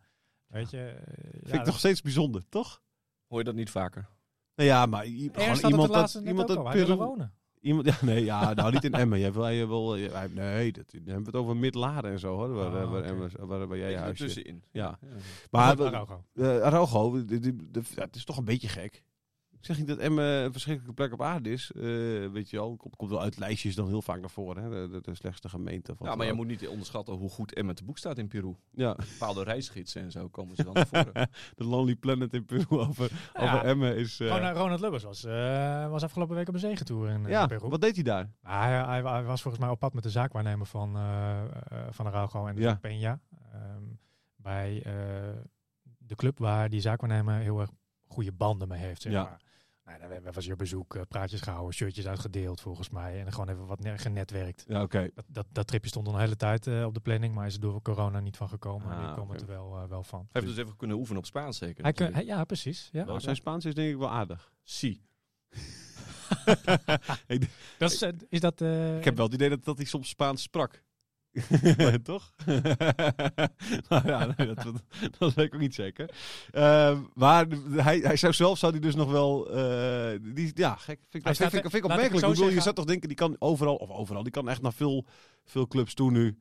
Weet je? eh, Vind ja, ik nog steeds bijzonder, toch? Hoor je dat niet vaker? Nou ja, maar gewoon iemand het laatste dat... net Iemand ook dat al. Hij wil er Peru- wonen. Iemand, ja, nee, ja, nou niet in Emmen. Jij wil, jij wil, jij- nee, dat, dan hebben we het over Midlaren en zo, hoor. Waar, Ah, waar. Emmen- waar, waar jij je huis zit. ertussenin. Ja. Ja. Maar Araujo. eh Araujo, die- die- die- ja, het is toch een beetje gek. Ik zeg niet dat Emmen een verschrikkelijke plek op aarde is. Eh, weet je wel, komt, komt wel uit lijstjes dan heel vaak naar voren. Hè? De, de, de slechtste gemeente. Van Ja, maar je moet niet onderschatten hoe goed Emmen te boek staat in Peru. Ja, Bepaalde reisgidsen en zo komen ze dan naar voren. de Lonely Planet in Peru over, Ja. over Emmen is... eh, Ronald, Ronald Lubbers was, eh, was afgelopen week op een zegentour in, ja, Peru. wat deed hij daar? Nou, hij, hij, hij was volgens mij op pad met de zaakwaarnemer van, van Araujo en Ja. van Peña. Ehm, bij eh, de club waar die zaakwaarnemer heel erg goede banden mee heeft. Zeg Ja. maar. Nou, daar was hij op bezoek, eh, praatjes gehouden, shirtjes uitgedeeld volgens mij. En gewoon even wat ne- genetwerkt. Ja, oké. Dat, dat, dat tripje stond al een hele tijd eh, op de planning, maar is er door corona niet van gekomen. maar Ah, nu komen het er wel, eh, wel van. Hij heeft dus even kunnen oefenen op Spaans zeker. Hij kun, natuurlijk. hij- ja, precies. Ja. Nou, zijn Spaans is denk ik wel aardig. Si. Dat is, is dat... eh, Ik heb wel het idee dat, dat hij soms Spaans sprak. Toch? nou ja, nee, dat, dat, dat weet ik ook niet zeker. Ehm, maar hij, hij zou zelf zou hij dus nog wel. eh, die, ja, gek. Vind ik, Hij vind, vind, er- opmerkelijk. Ik bedoel, je zou toch denken, die kan overal, of overal, die kan echt naar veel, veel clubs toe nu.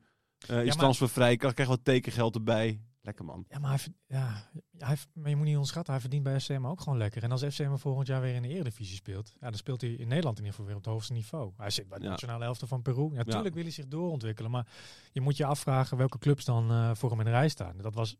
Eh is maar- transfervrij, krijgt wat tekengeld erbij. Lekker man. Ja, maar, hij, ja, hij, maar je moet niet onderschatten, hij verdient bij FCM ook gewoon lekker. En als FCM volgend jaar weer in de Eredivisie speelt, ja, dan speelt hij in Nederland in ieder geval weer op het hoogste niveau. Hij zit bij de Ja. nationale elfte van Peru. Ja, natuurlijk wil hij zich doorontwikkelen, maar je moet je afvragen welke clubs dan eh, voor hem in de rij staan. Dat was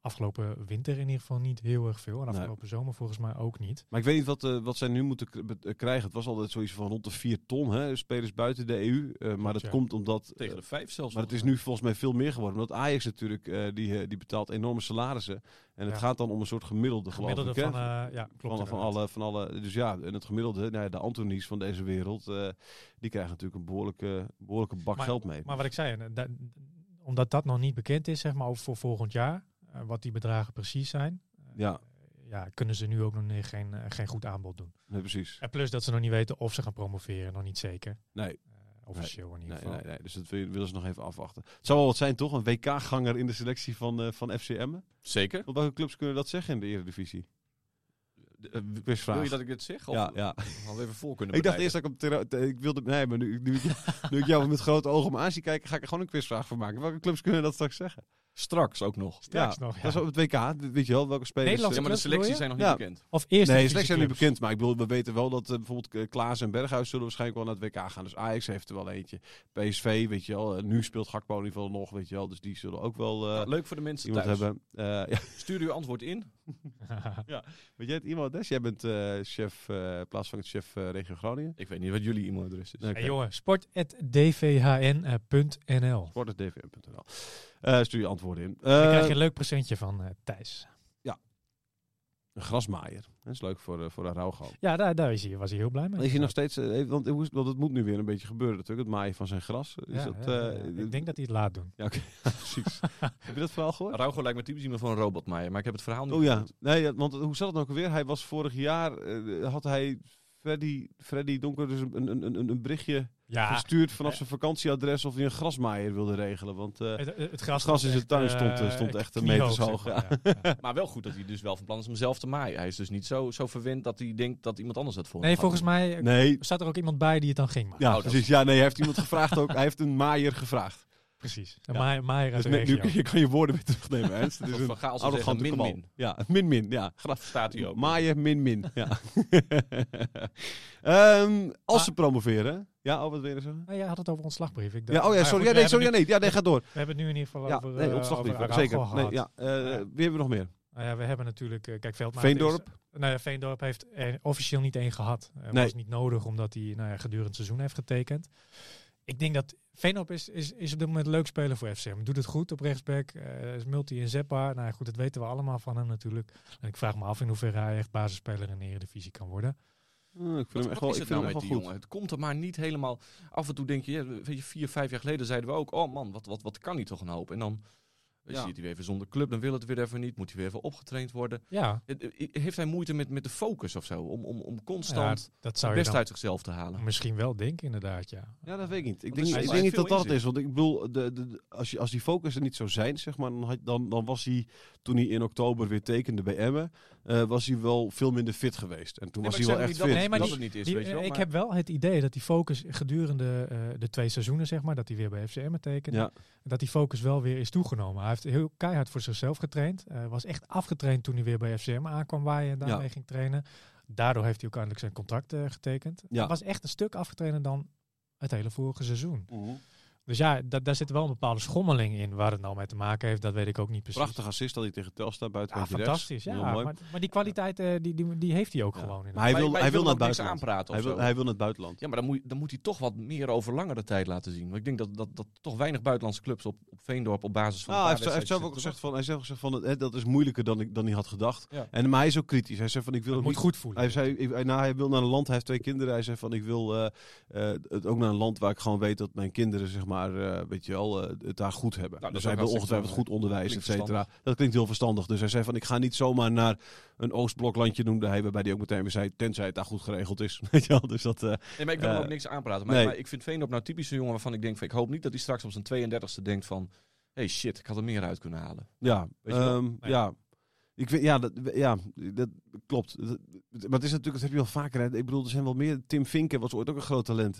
afgelopen winter in ieder geval niet heel erg veel. En Nee. afgelopen zomer volgens mij ook niet. Maar ik weet niet wat, eh, wat zij nu moeten eh, krijgen. Het was altijd zoiets van rond de 4 ton, hè, spelers buiten de EU. Eh, maar dat ja. komt omdat. Tegen de eh, vijf zelfs. Maar het is nu volgens mij veel meer geworden. Omdat Ajax natuurlijk, eh, die, die betaalt enorme salarissen. En het Ja. gaat dan om een soort gemiddelde, geloof Gemiddelde ik. van, eh, ja, klopt. van, alle, van alle. Dus ja, en het gemiddelde, nou ja, de Antonies van deze wereld, eh, die krijgen natuurlijk een behoorlijke, behoorlijke bak Maar- geld mee. Maar wat ik zei, da- omdat dat nog niet bekend is, zeg maar, over voor volgend jaar, wat die bedragen precies zijn, eh, Ja. ja, kunnen ze nu ook nog niet, geen, eh, geen goed aanbod doen. Nee, precies. En plus dat ze nog niet weten of ze gaan promoveren, nog niet zeker. Nee, Eh, officieel in ieder nee, geval. nee, nee. Dus dat wil- willen ze nog even afwachten. Het zou wel wat zijn, toch? Een WK-ganger in de selectie van, eh van FCM. Zeker. Want welke clubs kunnen dat zeggen in de Eredivisie? Eh, Quizvraag. wil je dat ik dit zeg? Of Ja, ja. we even voor kunnen Ik dacht eerst dat ik op ik wilde nee, maar nu, nu, ik- nu ik jou met grote ogen om aan zie kijken, ga ik er gewoon een quizvraag van maken. Welke clubs kunnen dat straks zeggen? Straks ook nog. Straks ja, nog, ja. Dat is op het WK, weet je wel, welke spelers... Nederlandse Ja, maar de clubs bedoel selecties zijn nog niet Ja. bekend. Of eerst Nee, slechts zijn niet bekend. Maar ik bedoel, we weten wel dat eh, bijvoorbeeld eh, Klaas en Berghuis zullen waarschijnlijk wel naar het WK gaan. Dus Ajax heeft er wel eentje. PSV, weet je wel. eh, nu speelt Gakpo in ieder geval nog, weet je wel. Dus die zullen ook wel eh, leuk voor de mensen thuis. hebben. Eh, ja. Stuur uw antwoord in. Weet jij het e-mailadres? Jij bent eh, chef, eh plaatsvangend chef eh, regio Groningen. Ik weet niet wat jullie e-mailadres is. Nee. Hey, jongen, sport.dvhn.nl. Sport.dvm.nl Eh Stuur je antwoorden in. Dan Eh, krijg je een leuk presentje van eh, Thijs. Een grasmaaier. Dat is leuk voor, eh, voor een rouwgo. Ja, daar, daar is hij, was hij heel blij mee. Is hij nog steeds, eh, even- want, want het moet nu weer een beetje gebeuren natuurlijk, het maaien van zijn gras. Is Ja, dat, ja, eh, ja. ik denk dat hij het laat doen. Ja, oké. Precies. Heb je dat verhaal gehoord? Raugo lijkt me typisch iemand van een robotmaaier, maar ik heb het verhaal niet Oh ja, nee, want hoe zat het nou ook weer? Hij was vorig jaar, eh, had hij Freddy, Freddy Donker dus een, een, een, een berichtje Ja, gestuurd vanaf zijn vakantieadres of hij een grasmaaier wilde regelen. Want eh, het, het, het gras gras, in zijn tuin stond, eh, stond echt een meters hoog, zeg maar, ja. Ja. Maar wel goed dat hij dus wel van plan is om zelf te maaien. Hij is dus niet zo, zo verwend dat hij denkt dat iemand anders dat voor hem Nee, volgens mij nee, staat er ook iemand bij die het dan ging maken. ja, Oh, precies. Ja, nee, hij heeft iemand gevraagd ook. Hij heeft een maaier gevraagd. Precies. Ja. Uit Dus de ne- nu je, kan je woorden weer terugnemen, Ernst. Het is een arrogante min, min. Ja, min min. Ja, graag. Staat hij ook. Maaien min min. Ja. Ehm, als Maar- ze promoveren. Ja, oh, wat wil je zeggen? Nou, jij had het over ontslagbrief. Ik dacht, Ja, oh ja, sorry. Ja, nee, sorry. Ja, nee, ja, nee, ga door. We hebben het nu in ieder geval Ja, over, nee, eh, ontslagbrief. over Zeker. Nee, ja, eh, Ja. Wie hebben we nog meer? Nou ja, we hebben natuurlijk... eh, kijk, Veldmaat Veendorp? Is, nou ja, Veendorp heeft er officieel niet één gehad. Uh, Nee. was niet nodig, omdat hij nou ja, gedurende het seizoen heeft getekend. Ik denk dat Veendorp is, is, is op dit moment leuk speler voor FCM. Doet het goed op rechtsback. eh, is multi-inzetbaar. Nou ja, goed, dat weten we allemaal van hem natuurlijk. En ik vraag me af in hoeverre hij echt basisspeler in de Eredivisie kan worden. Ik vind Wat, hem echt wel, is ik het vind nou met die goed. jongen? Het komt er maar niet helemaal... Af en toe denk je, ja, weet je, vier, vijf jaar geleden zeiden we ook... Oh man, wat, wat, wat kan hij toch een hoop? En dan Ja. zit hij weer even zonder club, dan wil het weer even niet. Moet hij weer even opgetraind worden. Ja, Het- eh, Heeft hij moeite met, met de focus of zo? Om, om, om ja constant dat het zou je best uit zichzelf te halen? misschien wel denken inderdaad, ja. Ja, dat weet ik niet. Ik Want denk, ik denk niet dat dat het is. Want ik bedoel, de, de, de- als, je, als die focus er niet zou zijn, zeg maar, dan, had, dan, dan was hij, toen hij in oktober weer tekende bij Emmen, eh, was hij wel veel minder fit geweest. En toen Nee, was hij wel echt dat- fit. Nee, maar dat die- het niet is, Die- weet je wel. ik maar- heb wel het idee dat die focus gedurende eh, de twee seizoenen, zeg maar, dat hij weer bij FCM tekent, Ja. dat die focus wel weer is toegenomen. Hij heeft heel keihard voor zichzelf getraind. Eh, was echt afgetraind toen hij weer bij FCM aankwam, waar je daarmee ging trainen. Daardoor heeft hij ook eindelijk zijn contract eh, getekend. Ja. Was echt een stuk afgetrainder dan het hele vorige seizoen. Mhm. Dus ja, da- daar zit wel een bepaalde schommeling in. Waar het nou mee te maken heeft, dat weet ik ook niet precies. Prachtig assist dat hij tegen Telstar buiten Ja, fantastisch. Heel Ja, mooi. maar, maar die kwaliteit eh, die, die, die heeft hij ook Ja. gewoon. In Maar hij wil, Maar- hij wil naar het buitenland. aanpraten Hij wil, hij wil naar het buitenland. Ja, maar dan moet, dan moet hij toch wat meer over langere tijd laten zien. Want ik denk dat, dat, dat toch weinig buitenlandse clubs op, op Veendorp op basis van... Nou, hij heeft, hij heeft zelf ook gezegd van, hij heeft gezegd van hè, dat is moeilijker dan, ik, dan hij had gedacht. Ja. En maar hij is ook kritisch. Hij zei van ik wil Het niet goed voelen. Hij, zei, ik- nou, hij wil naar een land, hij heeft twee kinderen. Hij zei van ik wil eh, eh, het ook naar een land waar ik gewoon weet dat mijn kinderen zeg maar, eh, weet je wel, eh, het daar goed hebben. Nou, dus hij wil ongetwijfeld goed onderwijs, et cetera. Dat klinkt heel verstandig. Dus hij zei van ik ga niet zomaar naar een Oostbloklandje noemde hij, waarbij hij ook meteen weer zei, tenzij het daar goed geregeld is. Weet je wel, dus dat... eh, Nee, maar ik wil ook niks aanpraten. Maar, nee. maar ik vind Veendorp nou typisch een jongen waarvan ik denk... Van, ik hoop niet dat hij straks op zijn 32e denkt van... hey shit, ik had er meer uit kunnen halen. Ja, Weet je wel? ehm, ja. Ik weet, ja, dat, ja, dat klopt. Maar het is natuurlijk, dat heb je wel vaker. Hè. Ik bedoel, er zijn wel meer. Tim Vinken was ooit ook een groot talent.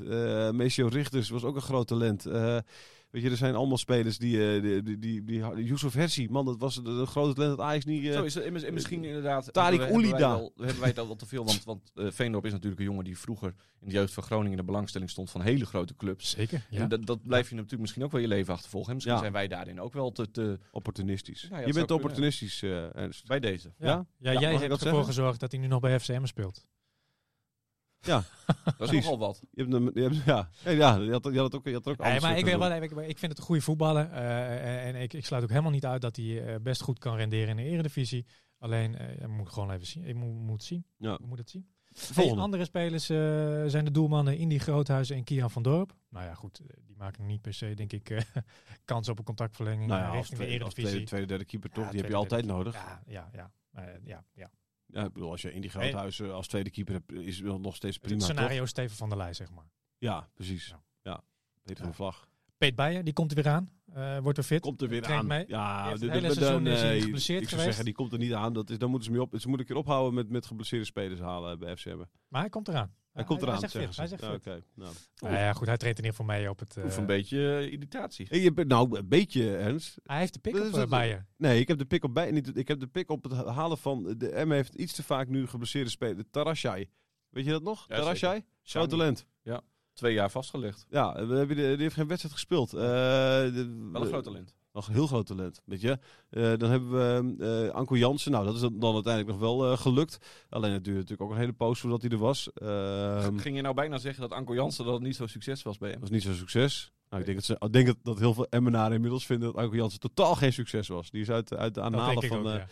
Meesio Richters was ook een groot talent. Eh, weet je, er zijn allemaal spelers die, eh, die, die, die, die Yusuf Hersi, man, dat was een, een grote talent dat Ajax niet. eh, Zo is het. En mis- en misschien inderdaad... Tariq Oulida. wel- Hebben wij het al te veel. Want, want eh, Veendorp is natuurlijk een jongen die vroeger... in de jeugd van Groningen in de belangstelling stond van hele grote clubs. Zeker, ja. En dat, dat blijf je natuurlijk misschien ook wel je leven achtervolgen. En misschien Ja. zijn wij daarin ook wel te... te opportunistisch. Nou ja, je bent opportunistisch, eh Ernst. bij deze. Ja, Ja? ja, Ja, jij hebt dat ervoor gezorgd dat hij nu nog bij FCM speelt. Dat is Precies. nogal wat. Je hebt, je hebt, ja, ja, ja, je had, je had het ook, je had er ook Nee, anders maar ik, wel, ik, ik vind het een goede voetballer. eh, en ik, ik sluit ook helemaal niet uit dat hij eh, best goed kan renderen in de eredivisie. Alleen, eh je moet gewoon even zien. Ik moet, moet het zien. Ja. We moeten het zien. Hey, Volgende. andere spelers eh, zijn de doelmannen Indy Groothuizen en Kieran van Dorp. Nou ja, goed. Die maken niet per se, denk ik, eh, kans op een contactverlenging nou ja, als richting de tweede, als eredivisie. tweede, tweede, derde keeper toch, Ja, die heb je altijd derde nodig. Ja, ja, ja. Eh, ja, ja. Ja, ik bedoel, als je in die groothuizen als tweede keeper hebt, is het wel nog steeds prima, het toch? scenario Steven van der Leij, zeg maar. Ja, precies. Ja. Ja. Van Vlag. Peet Bijen, die komt er weer aan. Eh, wordt er fit. Komt er weer aan. mee. Ja, de- hele seizoen is nee, geblesseerd ik zou geweest. zeggen, die komt er niet aan. Dat is, daar moeten ze mee op. Ze moeten een keer ophouden met, met geblesseerde spelers halen bij FCM. Maar hij komt eraan. Hij komt eraan, Hij zegt. Hij zegt Ja. Nou. Nou ja, goed, hij traint in ieder geval mee op het... eh, Of een beetje eh, irritatie. Hey, je bent nou een beetje ernst. Hij heeft de pick Dat op is uh, het- Bijen. Nee, ik heb de pick op bij. Niet, ik heb de pick op het halen van. De M heeft iets te vaak nu geblesseerde spelers. Tarashai. Weet je dat nog? Ja, Tarashai? Groot talent. Twee jaar vastgelegd. Ja, we hebben de- die heeft geen wedstrijd gespeeld. Eh, de- Wel een groot talent. Nog een heel groot talent, weet je. Eh, dan hebben we eh Anko Jansen. Nou, dat is dan uiteindelijk nog wel eh, gelukt. Alleen het duurde natuurlijk ook een hele poos voordat hij er was. Ehm, Ging je nou bijna zeggen dat Anko Jansen dat het niet zo succes was bij hem? dat was niet zo'n succes. Nou, ik denk, dat ze, ik denk dat, dat heel veel Emmenaren inmiddels vinden dat Anko Jansen totaal geen succes was. Die is uit, uit de aanhalen van... ook, eh, ja. ja.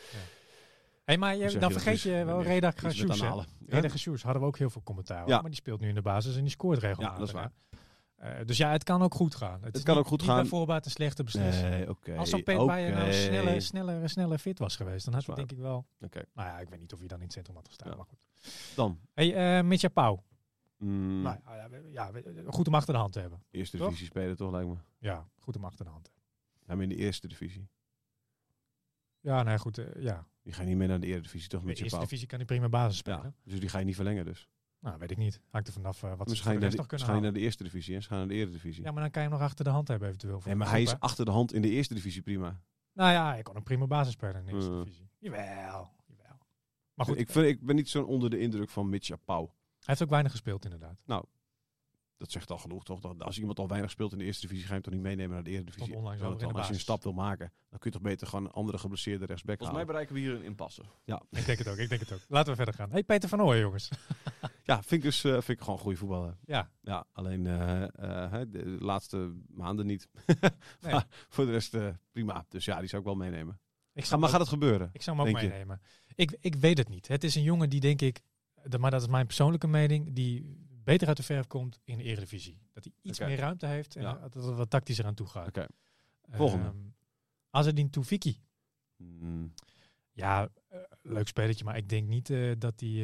Hey, maar je, dan vergeet je wel nee, Reda aanhalen. Reda Grasjoes hadden we ook heel veel commentaar. Ja. Maar die speelt nu in de basis en die scoort regelmatig. Ja, dat is waar. hè. Eh, dus ja, het kan ook goed gaan. Het, kan niet- ook goed niet gaan. bij voorbaat een slechte beslissing. Nee. Als zo'n oké. Bijen nou sneller, sneller, sneller fit was geweest, dan had is denk ik wel... Oké, Nou ja, ik weet niet of hij dan in het centrum had gestaan. Ja. Maar goed. dan. Hey, eh Mitja Pauw. Mm, Nou, ja, ja, goed om achter de hand te hebben. eerste toch? divisie spelen toch, lijkt me. Ja, goed om achter de hand te hebben. Maar in de eerste divisie. Ja, nee, goed. eh, ja. Die ga je niet meer naar de eredivisie, toch? De Met je eerste divisie kan hij prima basis spelen. Ja, dus die ga je niet verlengen dus. Nou, weet ik niet. Hangt er vanaf eh, wat ze de rest nog kunnen misschien naar de eerste divisie. Hè? Ze gaan naar de eredivisie. Ja, maar dan kan je hem nog achter de hand hebben eventueel. nee, maar hij is achter de hand in de eerste divisie prima. Nou ja, hij kon een prima basis spelen in de eerste Eh. divisie. Jawel, jawel. Maar goed, ik, vind, ik ben niet zo onder de indruk van Mitja Pauw. hij heeft ook weinig gespeeld inderdaad. Dat zegt al genoeg, toch? Dat Als iemand al weinig speelt in de eerste divisie, ga je hem toch niet meenemen naar de eredivisie. Onlangs dan, als je een stap wil maken, dan kun je toch beter gewoon een andere geblesseerde rechtsback Volgens mij halen. bereiken we hier een impasse. Ik denk het ook, ik denk het ook. Laten we verder gaan. Hey, Peter van Ooyen, jongens. Ja, vind ik, dus, eh, vind ik gewoon een goede voetballer. Ja, Ja, alleen eh, eh, hè, de laatste maanden niet. Nee. maar voor de rest eh, prima. Dus ja, die zou ik wel meenemen. ik Ga, zou, maar gaat het gebeuren? ik zou hem ook je? meenemen. Ik, ik weet het niet. Het is een jongen die denk ik, de- maar dat is mijn persoonlijke mening, die beter uit de verf komt in de Eredivisie. Dat hij iets meer ruimte heeft en Ja. dat het wat tactischer aan toe gaat. Oké. Volgende. Ehm, Azedin Toufiki. Mm, Ja, eh, leuk spelletje, maar ik denk niet eh, dat hij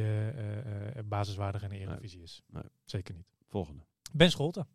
eh, basiswaardig in de Eredivisie is. Nee. Zeker niet. volgende. Ben Scholten.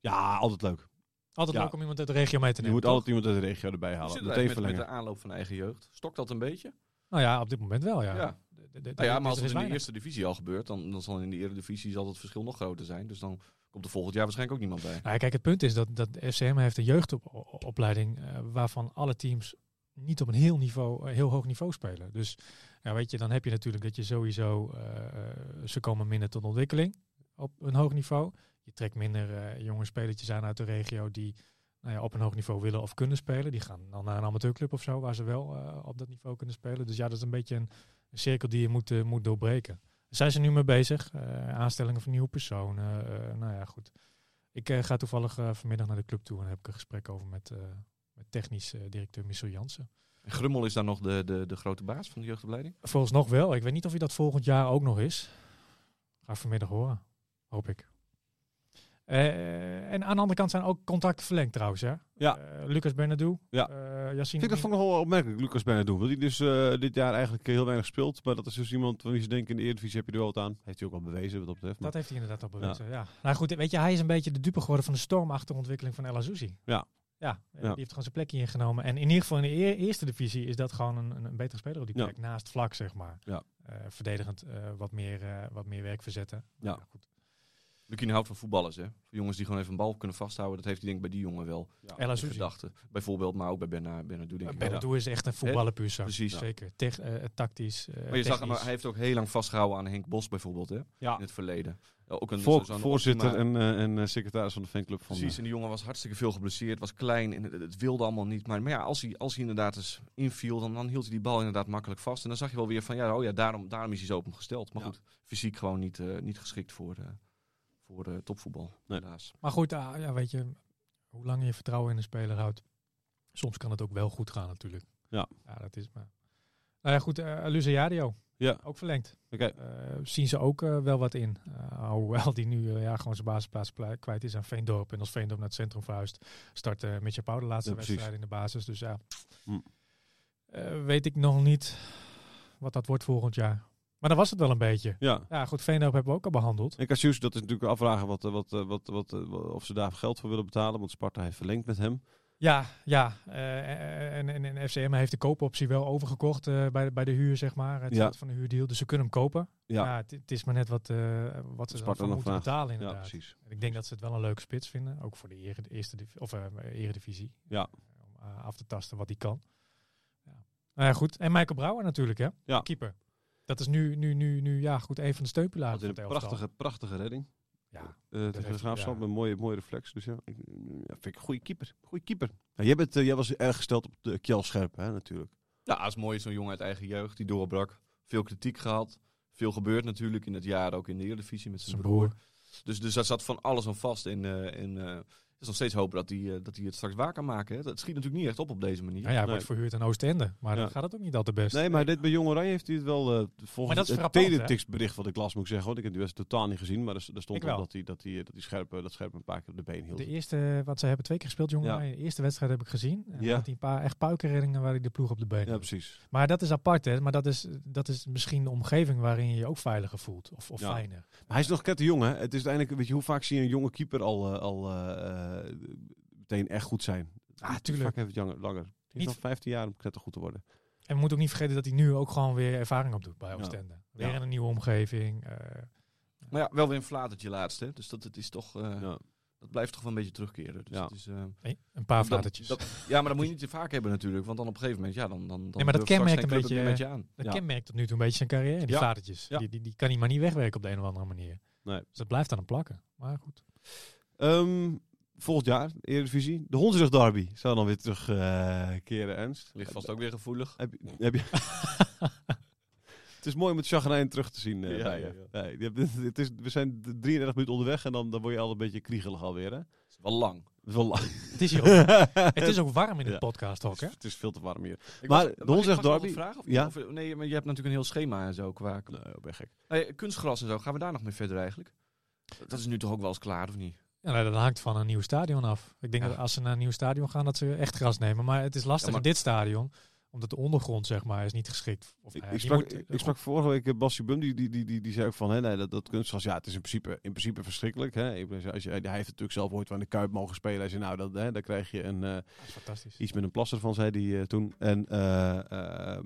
Ja, altijd leuk. Altijd Ja. leuk om iemand uit de regio mee te Je nemen. moet toch? altijd iemand uit de regio erbij halen. Meteen eigenlijk met, met de aanloop van eigen jeugd? Stokt dat een beetje? Nou ja, op dit moment wel, ja. Ja. Nou ja, maar als het in de eerste divisie al gebeurt, dan, dan zal in de eredivisie zal het verschil nog groter zijn. Dus dan komt er volgend jaar waarschijnlijk ook niemand bij. Nou, ja, kijk, het punt is dat, dat FCM heeft een jeugdopleiding eh, waarvan alle teams niet op een heel, niveau, eh, heel hoog niveau spelen. Dus ja, weet je, dan heb je natuurlijk dat je sowieso, eh, ze komen minder tot ontwikkeling op een hoog niveau. Je trekt minder jonge spelertjes aan uit de regio die nou ja, op een hoog niveau willen of kunnen spelen. Die gaan dan naar een amateurclub of zo, waar ze wel op dat niveau kunnen spelen. Dus ja, dat is een beetje een, een cirkel die je moet, eh, moet doorbreken. Daar zijn ze nu mee bezig. Eh, aanstellingen van nieuwe personen. eh, nou ja, goed. Ik ga toevallig vanmiddag naar de club toe en daar heb ik een gesprek over met, met technisch directeur Michel Jansen. En Grummel is daar nog de, de, de grote baas van de jeugdopleiding? Volgens nog wel. Ik weet niet of hij dat volgend jaar ook nog is. Ga ik vanmiddag horen. Hoop ik. Eh, en aan de andere kant zijn ook contracten verlengd trouwens. Hè? Ja. Eh, Lucas Bernardo. Ja. Yassine Ik vind dat vond ik nog wel opmerkelijk, Lucas Benedou. Dat hij dus dit jaar eigenlijk heel weinig speelt. Maar dat is dus iemand van wie ze denken in de Eredivisie heb je er wel aan. Heeft hij ook al bewezen wat dat betreft. Maar Dat heeft hij inderdaad al bewezen. Ja. Nou goed, weet je, hij is een beetje de dupe geworden van de stormachtige ontwikkeling van El Azouzi. Ja. Ja, Ja. die heeft gewoon zijn plekje ingenomen. En in ieder geval in de eer- eerste divisie is dat gewoon een, een, betere speler op die Ja. plek. Naast vlak, zeg maar. Ja. Verdedigend wat, meer, wat meer werk verzetten. Ja. Goed. Lukien houdt van voetballers, hè? Voor jongens die gewoon even een bal kunnen vasthouden. Dat heeft hij denk ik bij die jongen wel. Azouzi. gedachten. Bijvoorbeeld, maar ook bij Bernard Bernardo denk ik wel. Bernardo is echt een voetballer puur. Precies. Zeker. Tech, eh, tactisch, eh, Maar je zag, maar hij heeft ook heel lang vastgehouden aan Henk Bos bijvoorbeeld, hè? Ja. In het verleden. Ja, Ook een, voorzitter en, eh, en eh, secretaris van de fanclub van... Precies, eh, en die jongen was hartstikke veel geblesseerd, was klein en het, het wilde allemaal niet. Maar, maar ja, als hij, als hij inderdaad eens inviel, dan, dan hield hij die bal inderdaad makkelijk vast. En dan zag je wel weer van, ja, oh ja daarom, daarom is hij zo op hem gesteld. Maar Ja. goed, fysiek gewoon niet, eh, niet geschikt voor, eh, voor eh, topvoetbal, Nee. helaas. Maar goed, ah, ja, weet je, hoe lang je vertrouwen in een speler houdt, soms kan het ook wel goed gaan natuurlijk. Ja. Ja, dat is maar. Nou ja, goed, uh, Luciadio, Ja. ook verlengd. Oké. Eh, zien ze ook eh, wel wat in. Uh, hoewel die nu eh, ja, gewoon zijn basisplaats pla- kwijt is aan Veendorp. En als Veendorp naar het centrum verhuist, start uh, Mitja Pauw de laatste Ja, wedstrijd in de basis. Dus ja, Hm. Eh, weet ik nog niet wat dat wordt volgend jaar. Maar dan was het wel een beetje. Ja. Ja, goed, Veendorp hebben we ook al behandeld. En Cassius, dat is natuurlijk afvragen wat, eh, wat, eh, wat, wat, eh, wat- of ze daar geld voor willen betalen. Want Sparta heeft verlengd met hem. Ja, ja. en, en, en FCM heeft de koopoptie wel overgekocht bij, de- bij de huur, zeg maar. Het Ja. van de huurdeal. Dus ze kunnen hem kopen. Ja, Ja, het, het is maar net wat, wat ze Sparta moeten vraagt. betalen ja inderdaad. precies. En ik denk dat ze het wel een leuke spits vinden. Ook voor de, ere, eerste of, eredivisie. Ja. Om af te tasten wat hij kan. Ja. Nou ja, goed. En Michael Brouwer natuurlijk, hè? Ja. Keeper. Dat is nu, nu, nu, nu ja, goed, een van de steunpilaren een prachtige, prachtige redding. Ja. Eh tegen de graafschap ja. met een mooie, mooie reflex. Dus ja, ik, ja, vind ik een goede keeper. Goede keeper. Ja, jij, bent, eh, jij was erg gesteld op de Kjell Scherp, hè, natuurlijk. Ja, het is mooi, zo'n jongen uit eigen jeugd die doorbrak. Veel kritiek gehad. Veel gebeurd natuurlijk in het jaar, ook in de Eredivisie met zijn broer. broer. Dus, dus daar zat van alles aan vast. En, eh, en eh, is nog steeds hopen dat hij, eh, dat hij het straks waar kan maken. Hè. Dat schiet natuurlijk niet echt op op deze manier. Nou ja, hij Nee. wordt verhuurd aan Oostende. Maar Ja. dan gaat het ook niet altijd best. Nee, maar dit bij Jong Oranje heeft hij het wel... eh Maar volgens dat is het hè? teletext-bericht wat ik las, moet ik zeggen. Want ik heb die wedstrijd totaal niet gezien. Maar er, er stond wel. dat hij, dat, hij, dat, hij scherp, eh, dat scherp een paar keer op de been hield. De eerste, wat ze hebben twee keer gespeeld, jongen. Ja. De eerste wedstrijd heb ik gezien. En Ja. had hij een paar echt puikenreddingen waar hij de ploeg op de been Ja, precies. Maar dat is apart, hè. Maar dat is, dat is misschien de omgeving waarin je je ook veiliger voelt. Of, of Ja. fijner. Maar hij is nog ket jong, hè? Het is uiteindelijk, weet je, hoe vaak zie je een jonge keeper al, al meteen echt goed zijn? Ah, tuurlijk. Vaak heeft het langer. langer. Het is Niet- nog 15 jaar om knettergoed goed te worden. En we moeten ook niet vergeten dat hij nu ook gewoon weer ervaring opdoet bij Ja. Oostende. Weer Ja. in een nieuwe omgeving. eh, Maar ja, wel weer een flatertje laatst, hè. Dus dat het is toch... eh, Ja. Dat blijft toch wel een beetje terugkeren. Dus Ja. het is, eh, Nee, een paar dat- flatertjes. dat- ja, maar dat moet je niet te vaak hebben natuurlijk. Want dan op een gegeven moment, ja, dan, dan, dan Nee, maar dat kenmerkt een beetje, met je aan. Dat Ja. kenmerkt tot nu toe een beetje zijn carrière, die Ja. flatertjes. Ja. Die, die, die kan hij maar niet wegwerken op de een of andere manier. Nee. Dus dat blijft aan hem plakken. Maar goed. Ehm, volgend jaar, Eredivisie. De Hondsrug Derby zou dan weer terugkeren, keren Ernst. Ligt vast ook weer gevoelig. Heb je, heb je... het is mooi om het chagrijn terug te zien. eh, Ja. Nee, het is, we zijn 33 minuten onderweg en dan, dan word je al een beetje kriegelig alweer. Hè? Dat is wel lang. is wel lang. Het is, hier ook, het is ook warm in de Ja. podcast ook, hè? Het is veel te warm hier. Ik Maar was- de mag Hond ik- zegt mag ik nog derby. een vraag? Of, Ja. of- nee, maar je hebt natuurlijk een heel schema en zo qua... Nee, ik ben gek. Nee, kunstgras en zo, gaan we daar nog mee verder eigenlijk? Dat is nu toch ook wel eens klaar, of niet? Ja, nou, dat hangt van een nieuw stadion af. Ik denk Ja. dat als ze naar een nieuw stadion gaan, dat ze echt gras nemen. Maar het is lastig Ja, maar- in dit stadion, omdat de ondergrond, zeg maar, is niet geschikt. Of, Ik, eh, ik, die sprak, moet- ik, ik sprak vorige week uh, Basje Bum, die, die, die, die, die zei ook van, hè, nee, dat, dat kunstgras, ja, het is in principe, in principe verschrikkelijk. Hè. Als je, hij heeft natuurlijk zelf ooit aan de Kuip mogen spelen. Hij zei, nou, dat, hè, dan krijg je een, eh, fantastisch. iets met een plasser van, zei hij eh, toen. En, eh, eh,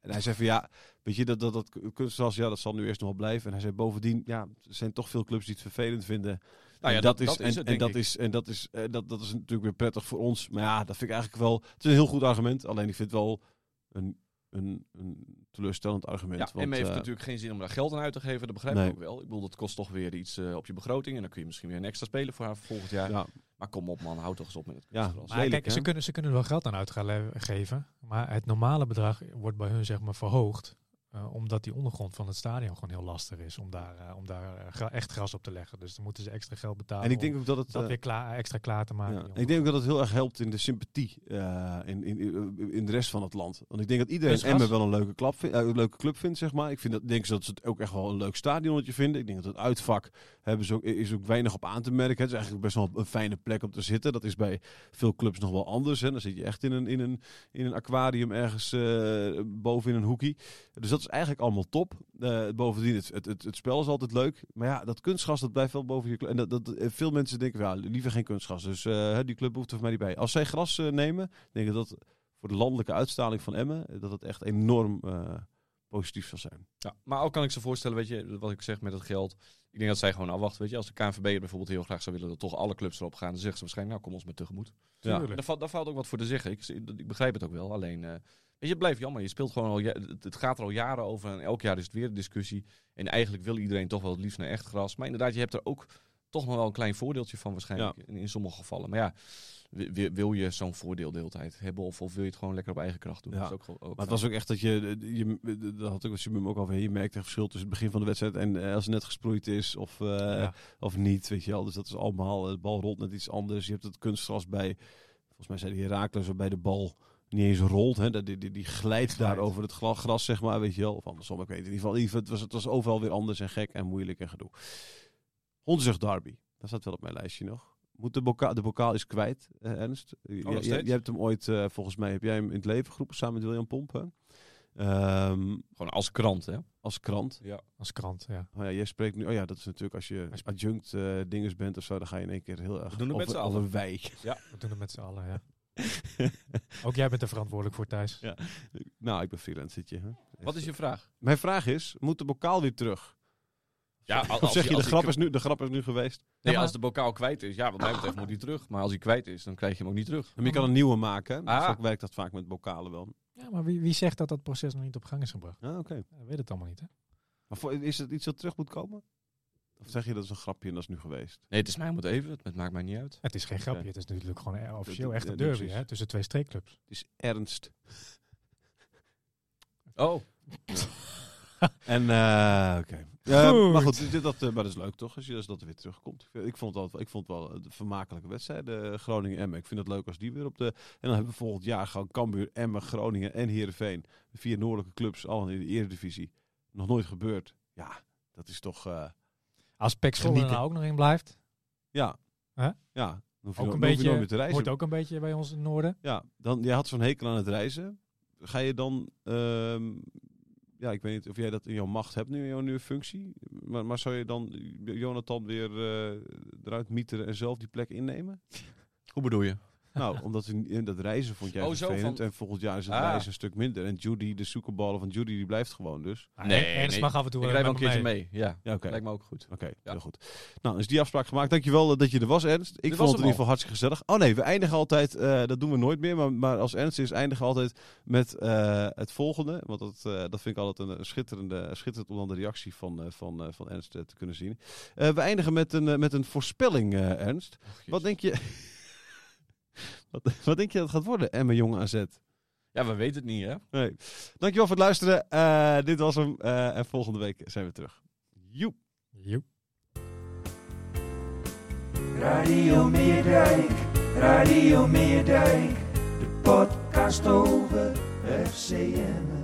en hij zei van, ja, weet je, dat, dat, dat kunstgras, ja, dat zal nu eerst nog wel blijven. En hij zei, bovendien, ja, er zijn toch veel clubs die het vervelend vinden. Nou ja, En dat, is, dat is en, het, en denk dat ik. is en dat is eh, dat, dat is natuurlijk weer prettig voor ons. Maar ja, dat vind ik eigenlijk wel. Het is een heel goed argument. Alleen ik vind het wel een, een, een teleurstellend argument. Ja, want, en heeft eh, natuurlijk geen zin om daar geld aan uit te geven. Dat begrijp Nee. ik ook wel. Ik bedoel, dat kost toch weer iets eh, op je begroting. En dan kun je misschien weer een extra speler voor haar voor volgend jaar. ja, Maar kom op man, houd toch eens op met het Ja, maar- lelijk, kijk, ze kunnen, ze kunnen er wel geld aan uit gaan le- geven. Maar het normale bedrag wordt bij hun zeg maar verhoogd. Eh, omdat die ondergrond van het stadion gewoon heel lastig is om daar, eh, om daar eh, gra- echt gras op te leggen. Dus dan moeten ze extra geld betalen en ik denk om ook dat het. dat weer klaar, extra klaar te maken. ja, ik denk ook dat het heel erg helpt in de sympathie eh, in, in, in- de rest van het land. Want ik denk dat iedereen? Emmen wel een leuke, klap vind- een leuke club vindt, zeg maar. Ik vind dat, denk ze dat ze het ook echt wel een leuk stadionnetje vinden. Ik denk dat het uitvak hebben ze ook, is ook weinig op aan te merken. Het is eigenlijk best wel een fijne plek om te zitten. Dat is bij veel clubs nog wel anders. Hè. Dan zit je echt in een, in een, in een aquarium ergens eh, boven in een hoekie. Dus dat is eigenlijk allemaal top. Eh, bovendien, het, het, het, het spel is altijd leuk. Maar ja, dat kunstgras, dat blijft wel boven je club. En dat, dat, eh, veel mensen denken, ja, liever geen kunstgras. Dus eh, die club hoeft er voor mij niet bij. Als zij gras eh, nemen, denk ik dat voor de landelijke uitstraling van Emmen, dat het echt enorm eh, positief zal zijn. Ja, maar ook kan ik ze voorstellen, weet je, wat ik zeg met het geld. Ik denk dat zij gewoon afwachten, weet je. Als de KNVB bijvoorbeeld heel graag zou willen dat toch alle clubs erop gaan, dan zeggen ze waarschijnlijk, nou kom ons maar tegemoet. Ja. Daar, valt, daar valt ook wat voor te zeggen. Ik, ik begrijp het ook wel. Alleen, eh, weet je, het blijft jammer. Je speelt gewoon al, het, gaat er al jaren over en elk jaar is het weer een discussie. En eigenlijk wil iedereen toch wel het liefst naar echt gras. Maar inderdaad, je hebt er ook toch nog wel een klein voordeeltje van waarschijnlijk in, in sommige gevallen. Maar ja, wi- wi- wil je zo'n voordeel de hele tijd hebben of, of wil je het gewoon lekker op eigen kracht doen? Ja. Dat is ook, gewoon- ook Maar het was ook echt dat je, je dat had ik met Simum ook al je merkt het verschil tussen het begin van de wedstrijd en eh, als het net gesproeid is of, eh, Ja. of niet, weet je wel. Dus dat is allemaal, eh, de bal rolt net iets anders. Je hebt het kunstgras bij, volgens mij zei de Herakles, waarbij de bal niet eens rolt. Hè? Dat- Die, die, die glijdt daar over het gras, zeg maar, weet je wel. Of andersom, ik weet het in ieder geval. In ieder geval, Het was, het was overal weer anders en gek en moeilijk en gedoe. Hondsrug Derby, dat staat wel op mijn lijstje nog. Moet de, bokaal, de bokaal is kwijt, eh, Ernst. Je- nog je, hebt hem ooit, eh, volgens mij, heb jij hem in het leven geroepen samen met William Pompen. Ehm, Gewoon als krant, hè? als krant. Ja. Als krant, ja. Oh ja, jij spreekt nu. Oh ja, dat is natuurlijk als je adjunct eh dinges bent of zo, dan ga je in één keer heel erg doen het met over, z'n allen. wij. We doen het met z'n allen, ja. Ook jij bent er verantwoordelijk voor, Thijs. Ja. nou, ik ben freelancertje. Hè? Wat is je vraag? Mijn vraag is, moet de bokaal weer terug? Ja, Of zeg je, de grap, is nu, de grap is nu geweest? Nee, maar- als de bokaal kwijt is, ja, wat mij betreft moet hij terug. Maar als hij kwijt is, dan krijg je hem ook niet terug. Maar je kan een nieuwe maken. Ah. Zo werkt dat vaak met bokalen wel. Ja, maar wie, wie zegt dat dat proces nog niet op gang is gebracht? Ah, oké. Ja, weet het allemaal niet, hè? Maar voor- is het iets dat terug moet komen? Of zeg je dat is een grapje en dat is nu geweest? Nee, het is mij om het even. Het maakt mij niet uit. Het is geen grapje, het is natuurlijk gewoon officieel echt een de- derby, hè? Tussen twee streekclubs. Het is ernst. Oh, En, eh, oké. Maar goed, dit, dat, eh, maar dat is leuk toch, als, je, als dat er weer terugkomt. Ik, vond het wel, ik vond het wel een vermakelijke wedstrijd, eh, Groningen-Emmen. Ik vind het leuk als die weer op de... En dan hebben we volgend jaar gewoon Cambuur, Emmen, Groningen en Heerenveen. De vier noordelijke clubs, allemaal in de eredivisie. Nog nooit gebeurd. Ja, dat is toch... Als Pek er Genieten. nou ook nog in blijft, ja. Hè? Ja. Dan hoef je, ook een je beetje, te reizen. hoort ook een beetje bij ons in het noorden. Ja, dan, jij had zo'n hekel aan het reizen. Ga je dan, ehm, ja, ik weet niet of jij dat in jouw macht hebt nu in jouw nieuwe functie. Maar, maar zou je dan Jonathan weer eh, eruit mieteren en zelf die plek innemen? hoe bedoel je? Nou, omdat dat reizen vond jij Oh, zo vervelend. van- En volgend jaar is het Ah. reizen een stuk minder. En Judy, de zoekerballen van Judy, die blijft gewoon dus. Maar Nee, Ernst nee. mag af en toe Ik rijd wel een keertje mee. Ja, Ja, oké. lijkt me ook goed. Oké, Ja. heel goed. Nou, is die afspraak gemaakt. Dankjewel eh, dat je er was, Ernst. Ik Dit vond het in ieder geval hartstikke gezellig. Oh nee, we eindigen altijd, eh, dat doen we nooit meer, maar, maar als Ernst is, eindigen we altijd met eh, het volgende. Want dat, eh, dat vind ik altijd een, een schitterende, schitterend om dan de reactie van, eh, van, eh, van Ernst te kunnen zien. Eh, we eindigen met een, met een voorspelling, eh, Ernst. Wat denk je... wat, wat denk je dat het gaat worden, Emma Jong AZ? Ja, we weten het niet, hè? Nee. Dankjewel voor het luisteren. Eh, dit was hem. Eh, en volgende week zijn we terug. Joep. Joep. Radio Meerdijk, Radio Meerdijk, de podcast over FCM.